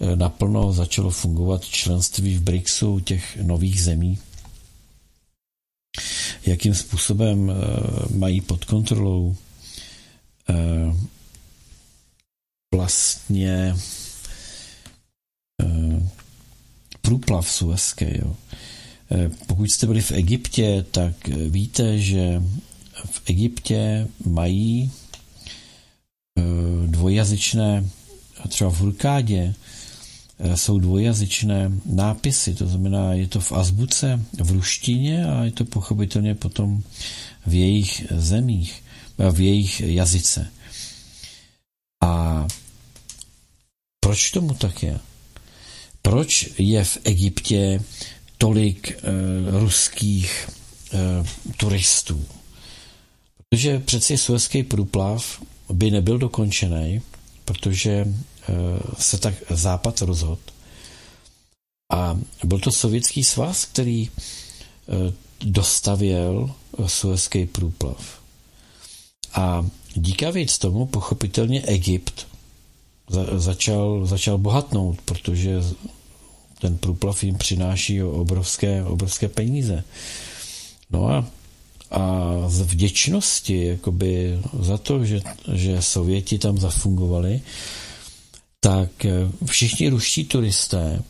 eh, naplno začalo fungovat členství v BRICSu těch nových zemí, jakým způsobem mají pod kontrolou vlastně průplav Suezké, jo? Eh, pokud jste byli v Egyptě, tak eh, víte, že v Egyptě mají eh, dvojazyčné, třeba v Hurkádě jsou dvojazyčné nápisy, to znamená, je to v azbuce, v ruštině a je to pochopitelně potom v jejich zemích, v jejich jazyce. A proč tomu tak je? Proč je v Egyptě tolik e, ruských e, turistů. Protože přeci Suezký průplav by nebyl dokončený, protože e, se tak Západ rozhodl. A byl to sovětský svaz, který dostavěl Suezký průplav. A díka víc tomu pochopitelně Egypt za, začal, začal bohatnout, protože ten průplav jim přináší obrovské, obrovské peníze. No a, a z vděčnosti jakoby za to, že, že Sověti tam zafungovali, tak všichni ruští turisté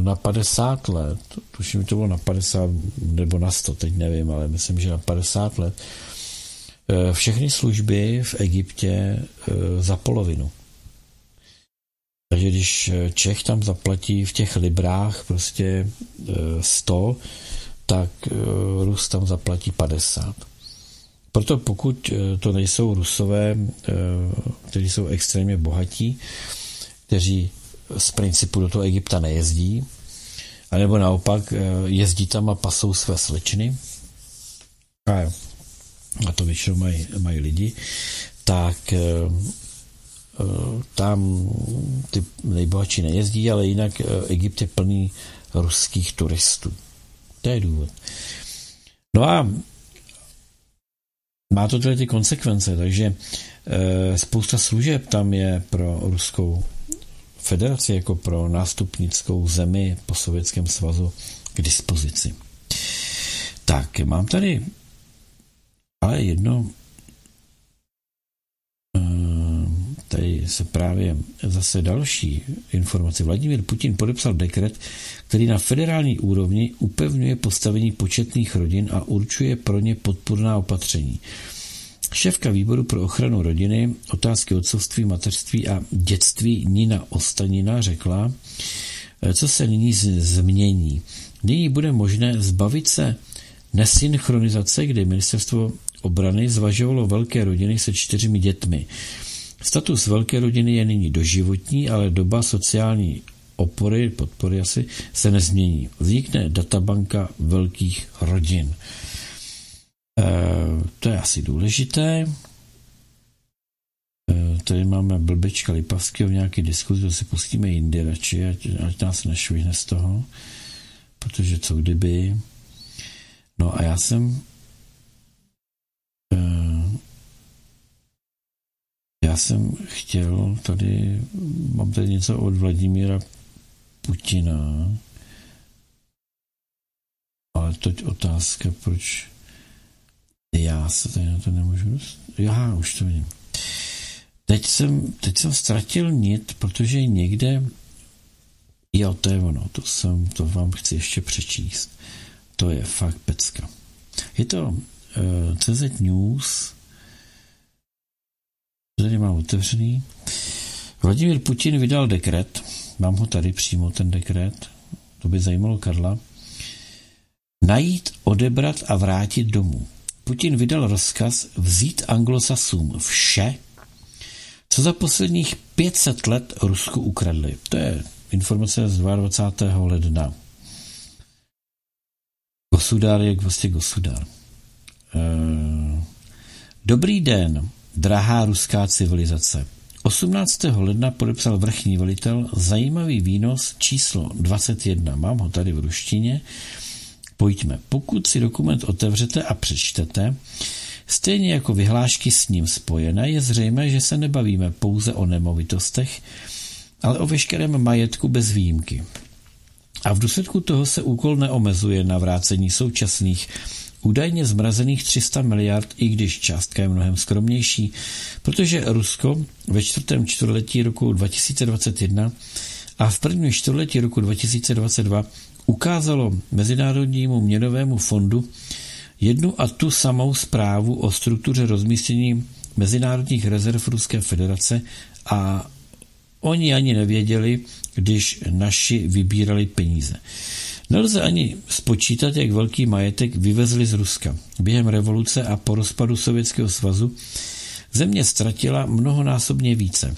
na 50 let, tuším, to bylo na 50 nebo na 100, teď nevím, ale myslím, že na 50 let, eh, všechny služby v Egyptě eh, za polovinu. Takže když eh, Čech tam zaplatí v těch librách prostě 100, tak Rus tam zaplatí 50. Proto pokud to nejsou Rusové, kteří jsou extrémně bohatí, kteří z principu do toho Egypta nejezdí, anebo naopak eh, jezdí tam a pasou své slečny, a, to většinou mají, mají lidi, tak eh, eh, tam ty nejbohatší nejezdí, ale jinak Egypt je plný ruských turistů. To je důvod. No a má to tedy ty konsekvence, takže spousta služeb tam je pro ruskou federaci jako pro nástupnickou zemi po Sovětském svazu k dispozici. Tak, mám tady ale jedno eh, tady se právě zase další informace. Vladimír Putin podepsal dekret, který na federální úrovni upevňuje postavení početných rodin a určuje pro ně podporná opatření. Šéfka výboru pro ochranu rodiny, otázky otcovství, mateřství a dětství Nina Ostanina řekla, co se nyní změní. Nyní bude možné zbavit se nesynchronizace, kdy ministerstvo obrany zvažovalo velké rodiny se čtyřmi dětmi. Status velké rodiny je nyní doživotní, ale doba sociální opory, podpory asi, se nezmění. Vznikne databanka velkých rodin. Eh, to je asi důležité. Eh, tady máme blbečka Lipavského v nějaký diskuzi, to si pustíme jindy radši, ať, ať nás nešvihne z toho, protože co kdyby. No a já jsem eh, já jsem chtěl tady, mám tady něco od Vladimíra Putina, ale teď otázka, proč já se tady na to nemůžu dost... Já už to vidím. Teď jsem, teď jsem ztratil nit, protože někde Jo, to je ono, to, jsem, to vám chci ještě přečíst. To je fakt pecka. Je to uh, eh, CZ News, tady mám otevřený. Vladimír Putin vydal dekret, mám ho tady přímo, ten dekret, to by zajímalo Karla, najít, odebrat a vrátit domů. Putin vydal rozkaz vzít anglosasům vše, co za posledních 500 let Rusku ukradli. To je informace z 22. ledna. Gosudár je vlastně Gosudár. Eh, dobrý den, drahá ruská civilizace. 18. ledna podepsal vrchní velitel zajímavý výnos číslo 21. Mám ho tady v ruštině Pojďme. Pokud si dokument otevřete a přečtete, stejně jako vyhlášky s ním spojené, je zřejmé, že se nebavíme pouze o nemovitostech, ale o veškerém majetku bez výjimky. A v důsledku toho se úkol neomezuje na vrácení současných údajně zmrazených 300 miliard, i když částka je mnohem skromnější, protože Rusko ve čtvrtém čtvrtletí roku 2021 a v prvním čtvrtletí roku 2022 ukázalo Mezinárodnímu měnovému fondu jednu a tu samou zprávu o struktuře rozmístění mezinárodních rezerv Ruské federace a oni ani nevěděli, když naši vybírali peníze. Nelze ani spočítat, jak velký majetek vyvezli z Ruska. Během revoluce a po rozpadu Sovětského svazu země ztratila mnohonásobně více.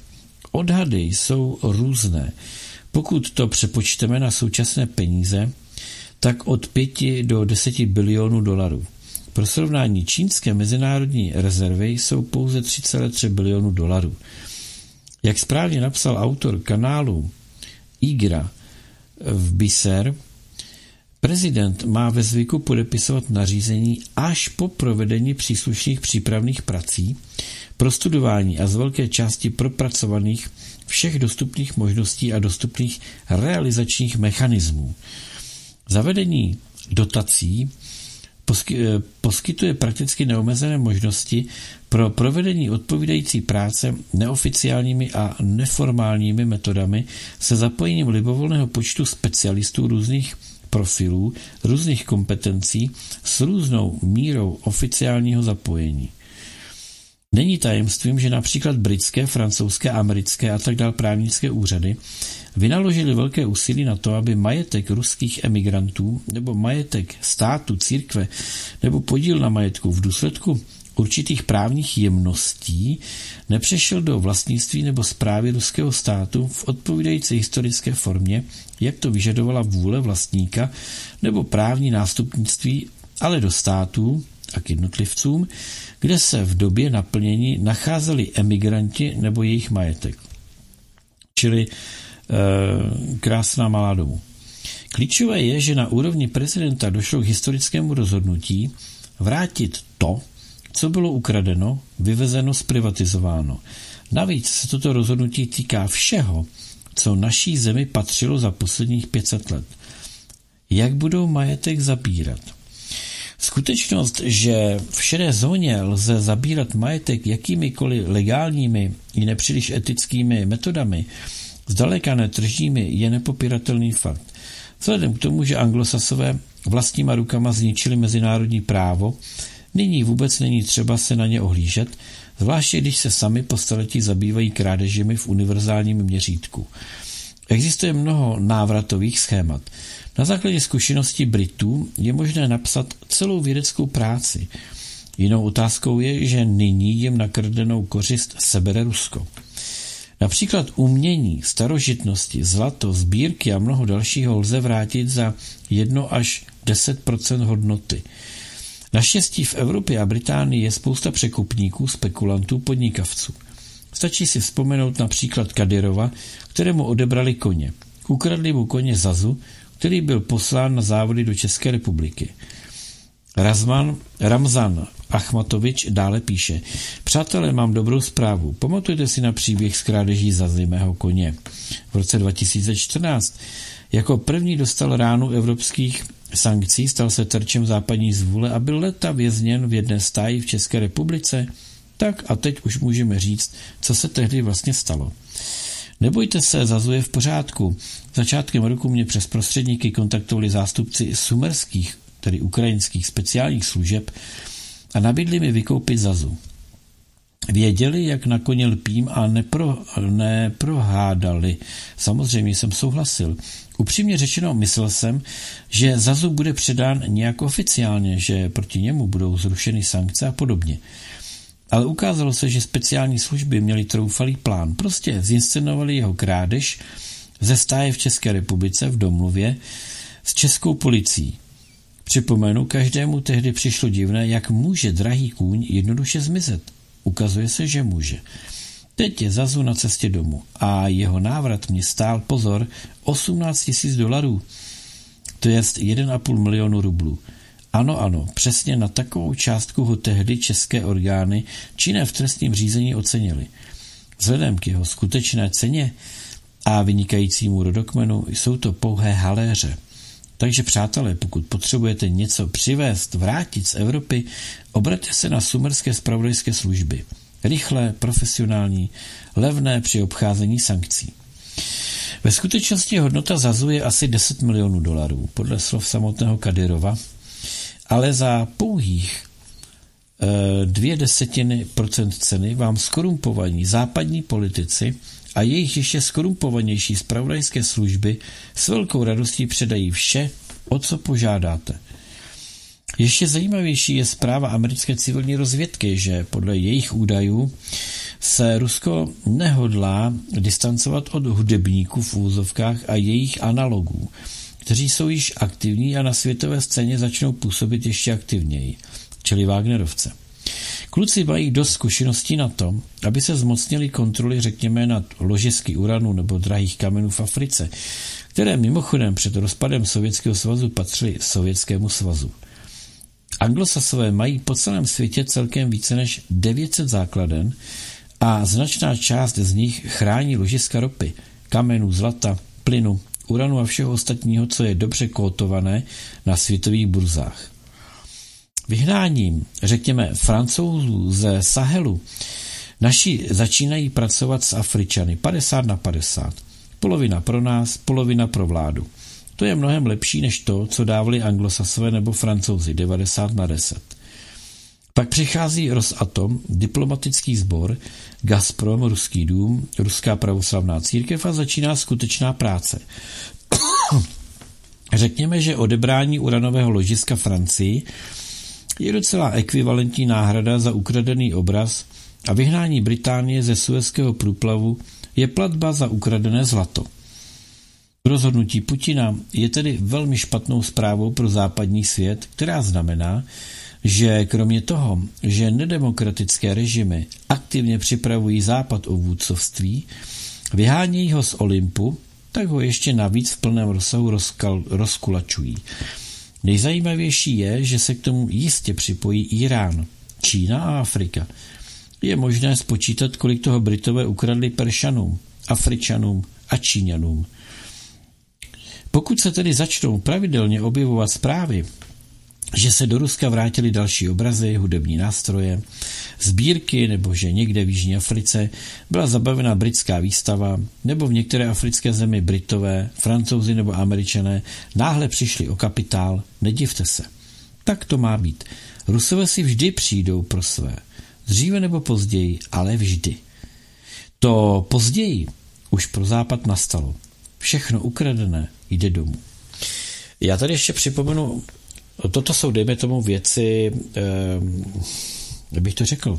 Odhady jsou různé. Pokud to přepočteme na současné peníze, tak od 5 do 10 bilionů dolarů. Pro srovnání čínské mezinárodní rezervy jsou pouze 3,3 bilionů dolarů. Jak správně napsal autor kanálu Igra v Biser, Prezident má ve zvyku podepisovat nařízení až po provedení příslušných přípravných prací, prostudování a z velké části propracovaných všech dostupných možností a dostupných realizačních mechanismů. Zavedení dotací poskytuje prakticky neomezené možnosti pro provedení odpovídající práce neoficiálními a neformálními metodami se zapojením libovolného počtu specialistů různých profilů, různých kompetencí s různou mírou oficiálního zapojení. Není tajemstvím, že například britské, francouzské, americké a tak dále právnické úřady vynaložili velké úsilí na to, aby majetek ruských emigrantů nebo majetek státu, církve nebo podíl na majetku v důsledku určitých právních jemností nepřešel do vlastnictví nebo zprávy ruského státu v odpovídající historické formě, jak to vyžadovala vůle vlastníka nebo právní nástupnictví, ale do států a k jednotlivcům, kde se v době naplnění nacházeli emigranti nebo jejich majetek. Čili e, krásná malá domu. Klíčové je, že na úrovni prezidenta došlo k historickému rozhodnutí vrátit to, co bylo ukradeno, vyvezeno, zprivatizováno. Navíc se toto rozhodnutí týká všeho, co naší zemi patřilo za posledních 500 let. Jak budou majetek zabírat? Skutečnost, že v šedé zóně lze zabírat majetek jakýmikoliv legálními i nepříliš etickými metodami, zdaleka netržními, je nepopiratelný fakt. Vzhledem k tomu, že anglosasové vlastníma rukama zničili mezinárodní právo, nyní vůbec není třeba se na ně ohlížet, zvláště když se sami po staletí zabývají krádežemi v univerzálním měřítku. Existuje mnoho návratových schémat. Na základě zkušeností Britů je možné napsat celou vědeckou práci. Jinou otázkou je, že nyní jim na krdenou kořist sebere Rusko. Například umění, starožitnosti, zlato, sbírky a mnoho dalšího lze vrátit za 1 až 10% hodnoty. Naštěstí v Evropě a Británii je spousta překupníků, spekulantů, podnikavců. Stačí si vzpomenout například Kadyrova, kterému odebrali koně. Ukradli mu koně Zazu, který byl poslán na závody do České republiky. Razman Ramzan Achmatovič dále píše. Přátelé, mám dobrou zprávu. Pamatujete si na příběh z krádeží Zazy mého koně. V roce 2014 jako první dostal ránu evropských sankcí, stal se terčem západní zvůle a byl leta vězněn v jedné stáji v České republice. Tak a teď už můžeme říct, co se tehdy vlastně stalo. Nebojte se, zazuje v pořádku. Začátkem roku mě přes prostředníky kontaktovali zástupci sumerských, tedy ukrajinských speciálních služeb a nabídli mi vykoupit Zazu. Věděli, jak na koně lpím a nepro, neprohádali. Samozřejmě jsem souhlasil. Upřímně řečeno, myslel jsem, že Zazu bude předán nějak oficiálně, že proti němu budou zrušeny sankce a podobně. Ale ukázalo se, že speciální služby měly troufalý plán. Prostě zinscenovali jeho krádež ze stáje v České republice v domluvě s českou policií. Připomenu, každému tehdy přišlo divné, jak může drahý kůň jednoduše zmizet. Ukazuje se, že může. Teď je Zazu na cestě domů a jeho návrat mě stál pozor 18 tisíc dolarů, to je 1,5 milionu rublů. Ano, ano, přesně na takovou částku ho tehdy české orgány činné v trestním řízení ocenili. Vzhledem k jeho skutečné ceně a vynikajícímu rodokmenu jsou to pouhé haléře. Takže přátelé, pokud potřebujete něco přivést, vrátit z Evropy, obraťte se na sumerské spravodajské služby. Rychlé, profesionální, levné při obcházení sankcí. Ve skutečnosti hodnota zazuje asi 10 milionů dolarů, podle slov samotného Kadyrova, ale za pouhých e, dvě desetiny procent ceny vám skorumpovaní západní politici a jejich ještě skorumpovanější zpravodajské služby s velkou radostí předají vše, o co požádáte. Ještě zajímavější je zpráva americké civilní rozvědky, že podle jejich údajů se Rusko nehodlá distancovat od hudebníků v úzovkách a jejich analogů, kteří jsou již aktivní a na světové scéně začnou působit ještě aktivněji, čili Wagnerovce. Kluci mají dost zkušeností na to, aby se zmocnili kontroly, řekněme, nad ložisky uranu nebo drahých kamenů v Africe, které mimochodem před rozpadem Sovětského svazu patřily Sovětskému svazu. Anglosasové mají po celém světě celkem více než 900 základen a značná část z nich chrání ložiska ropy, kamenů, zlata, plynu, uranu a všeho ostatního, co je dobře kótované na světových burzách. Vyhnáním, řekněme, francouzů ze Sahelu, naši začínají pracovat s Afričany 50 na 50. Polovina pro nás, polovina pro vládu. To je mnohem lepší než to, co dávali anglosasové nebo francouzi 90 na 10. Pak přichází Rosatom, diplomatický sbor, Gazprom, Ruský dům, Ruská pravoslavná církev a začíná skutečná práce. Řekněme, že odebrání uranového ložiska Francii je docela ekvivalentní náhrada za ukradený obraz a vyhnání Británie ze Suezského průplavu je platba za ukradené zlato. Rozhodnutí Putina je tedy velmi špatnou zprávou pro západní svět, která znamená, že kromě toho, že nedemokratické režimy aktivně připravují západ o vůdcovství, vyhánějí ho z Olympu, tak ho ještě navíc v plném rozsahu rozkal, rozkulačují. Nejzajímavější je, že se k tomu jistě připojí Irán, Čína a Afrika. Je možné spočítat, kolik toho Britové ukradli Peršanům, Afričanům a Číňanům. Pokud se tedy začnou pravidelně objevovat zprávy, že se do Ruska vrátili další obrazy, hudební nástroje, sbírky, nebo že někde v Jižní Africe byla zabavena britská výstava, nebo v některé africké zemi Britové, Francouzi nebo Američané náhle přišli o kapitál, nedivte se. Tak to má být. Rusové si vždy přijdou pro své. Dříve nebo později, ale vždy. To později už pro západ nastalo. Všechno ukradené jde domů. Já tady ještě připomenu Toto jsou, dejme tomu, věci, jak bych to řekl,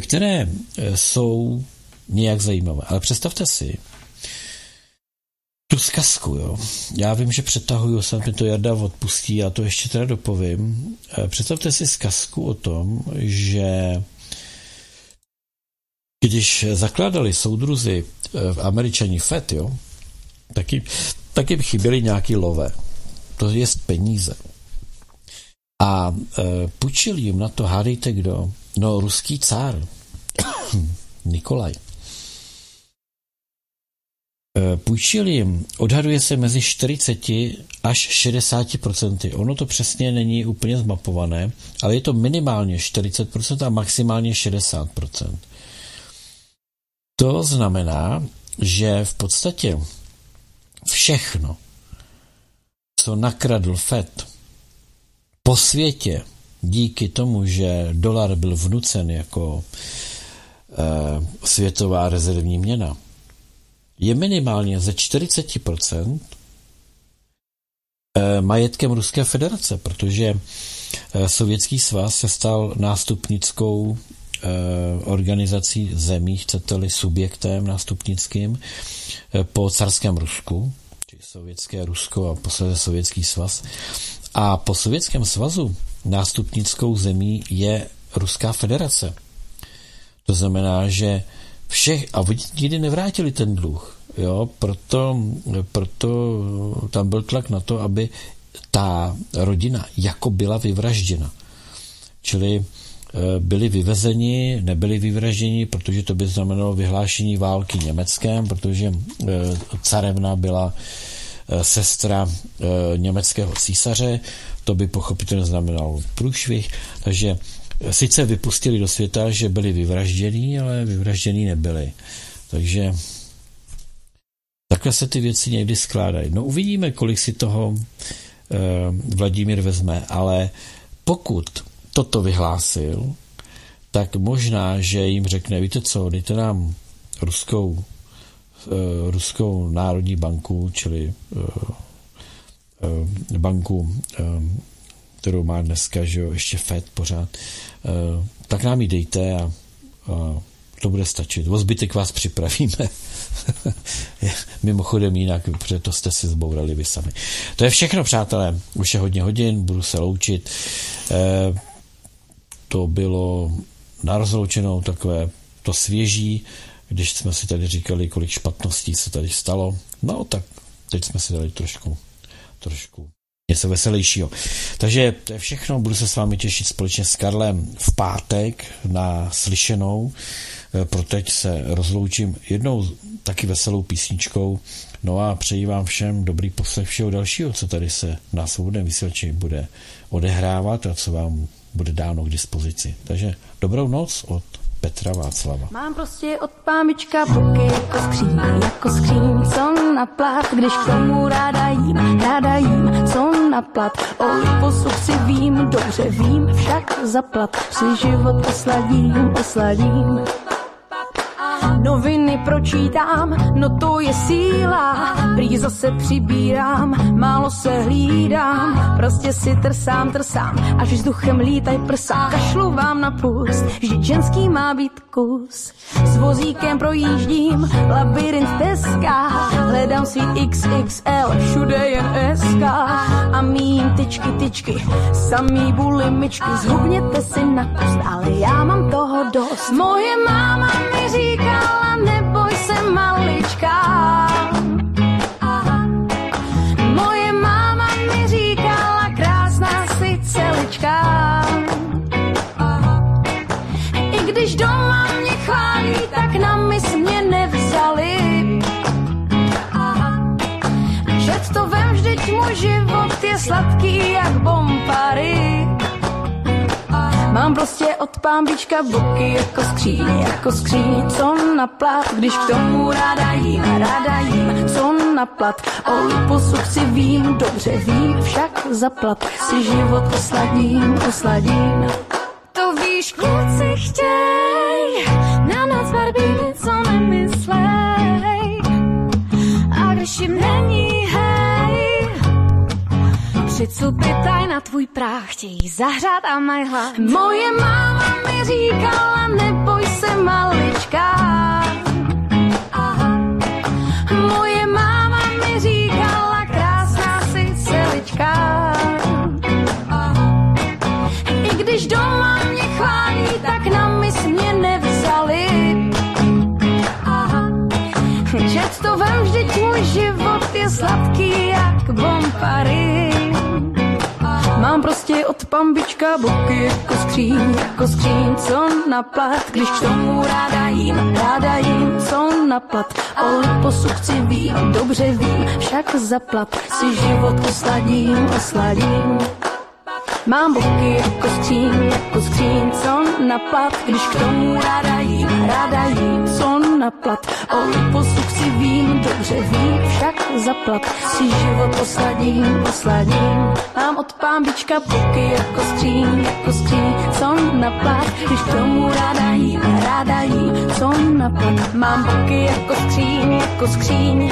které eh, jsou nějak zajímavé. Ale představte si tu zkazku, jo. Já vím, že přetahuju, se mi to Jarda odpustí, já to ještě teda dopovím. Eh, představte si zkazku o tom, že když zakládali soudruzi v eh, američani FED, jo, taky, taky chyběly nějaký lové to je peníze. A e, půjčil jim na to, hádejte kdo? No, ruský cár, Nikolaj. E, půjčil jim, odhaduje se mezi 40 až 60 procenty. Ono to přesně není úplně zmapované, ale je to minimálně 40% a maximálně 60% To znamená, že v podstatě všechno, co nakradl Fed po světě díky tomu, že dolar byl vnucen jako e, světová rezervní měna, je minimálně ze 40% e, majetkem Ruské federace, protože e, Sovětský svaz se stal nástupnickou organizací zemí, chcete-li subjektem nástupnickým po carském Rusku, sovětské Rusko a posledně sovětský svaz. A po sovětském svazu nástupnickou zemí je Ruská federace. To znamená, že všech, a nikdy nevrátili ten dluh, jo, proto, proto tam byl tlak na to, aby ta rodina jako byla vyvražděna. Čili byli vyvezeni, nebyli vyvražděni, protože to by znamenalo vyhlášení války německém, protože e, carevna byla Eh, sestra eh, německého císaře, to by pochopitelně znamenalo průšvih, takže eh, sice vypustili do světa, že byli vyvraždění, ale vyvraždění nebyli. Takže takhle se ty věci někdy skládají. No uvidíme, kolik si toho Vladimír vezme, ale pokud toto vyhlásil, tak možná, že jim řekne, víte co, dejte nám ruskou Eh, Ruskou národní banku, čili eh, eh, banku, kterou má dneska, že jo, ještě FED pořád, tak nám ji dejte a, a to bude stačit. O zbytek vás připravíme. Mimochodem jinak, protože to jste si zbourali vy sami. To je všechno, přátelé. Už je hodně hodin, budu se loučit. To bylo na rozloučenou takové to svěží, když jsme si tady říkali, kolik špatností se tady stalo. No tak teď jsme si dali trošku, trošku něco veselějšího. Takže to je všechno, budu se s vámi těšit společně s Karlem v pátek na slyšenou. E, pro teď se rozloučím jednou taky veselou písničkou. No a přeji vám všem dobrý poslech všeho dalšího, co tady se na svobodném vysílači bude odehrávat a co vám bude dáno k dispozici. Takže dobrou noc od Petra Václava. Mám prostě od pámička boky jako skříň, jako skříň, co na plat, když k tomu ráda jím, ráda jím, co na plat. O liposuch si vím, dobře vím, však zaplat, si život osladím, osladím. Noviny pročítám, no to je síla, prý zase přibírám, málo se hlídám, prostě si trsám, trsám, až vzduchem lítaj prsa, kašlu vám na pust, že ženský má být kus. S vozíkem projíždím, labirint teska, hledám svít XXL, všude jen SK a mým tyčky, tyčky, samý bulimičky, zhubněte si na kust, ale já mám toho dost. Moje máma mi říkala, vždyť můj život je sladký jak bombary. Mám prostě od pámbička boky jako skříň, jako skříň, co na plat, když k tomu ráda jím, ráda jím, co na plat. O liposuch si vím, dobře vím, však zaplat si život osladím, osladím. To víš, kluci chtěj, na noc barbíny, co nemyslej. A když jim není, hej, Přicupy na tvůj práh chtějí zahřát a mají hlad. Moje máma mi říkala, neboj se malička. Aha. Moje máma mi říkala, krásná si celička. Aha. I když doma mě chválí, tak na mis mě nevzali. Aha. Čet to vem, vždyť můj život je sladký jak bombary. Mám prostě od pambička boky jako skříň, jako skříň, co na plat, když k tomu ráda jím, ráda jím, co na plat. O liposuchci vím, dobře vím, však zaplat si život osladím, osladím. Mám boky jako skříň, jako skříň, co na plat, když k tomu ráda jím, ráda jím, co na plat. O liposuch si vím, dobře vím, však zaplat si život osladím, osladím. Mám od pámbička boky jako skříň, jako skříň, co na plat, když tomu ráda jím, ráda jím, co na plat. Mám boky jako skříň, jako skříň,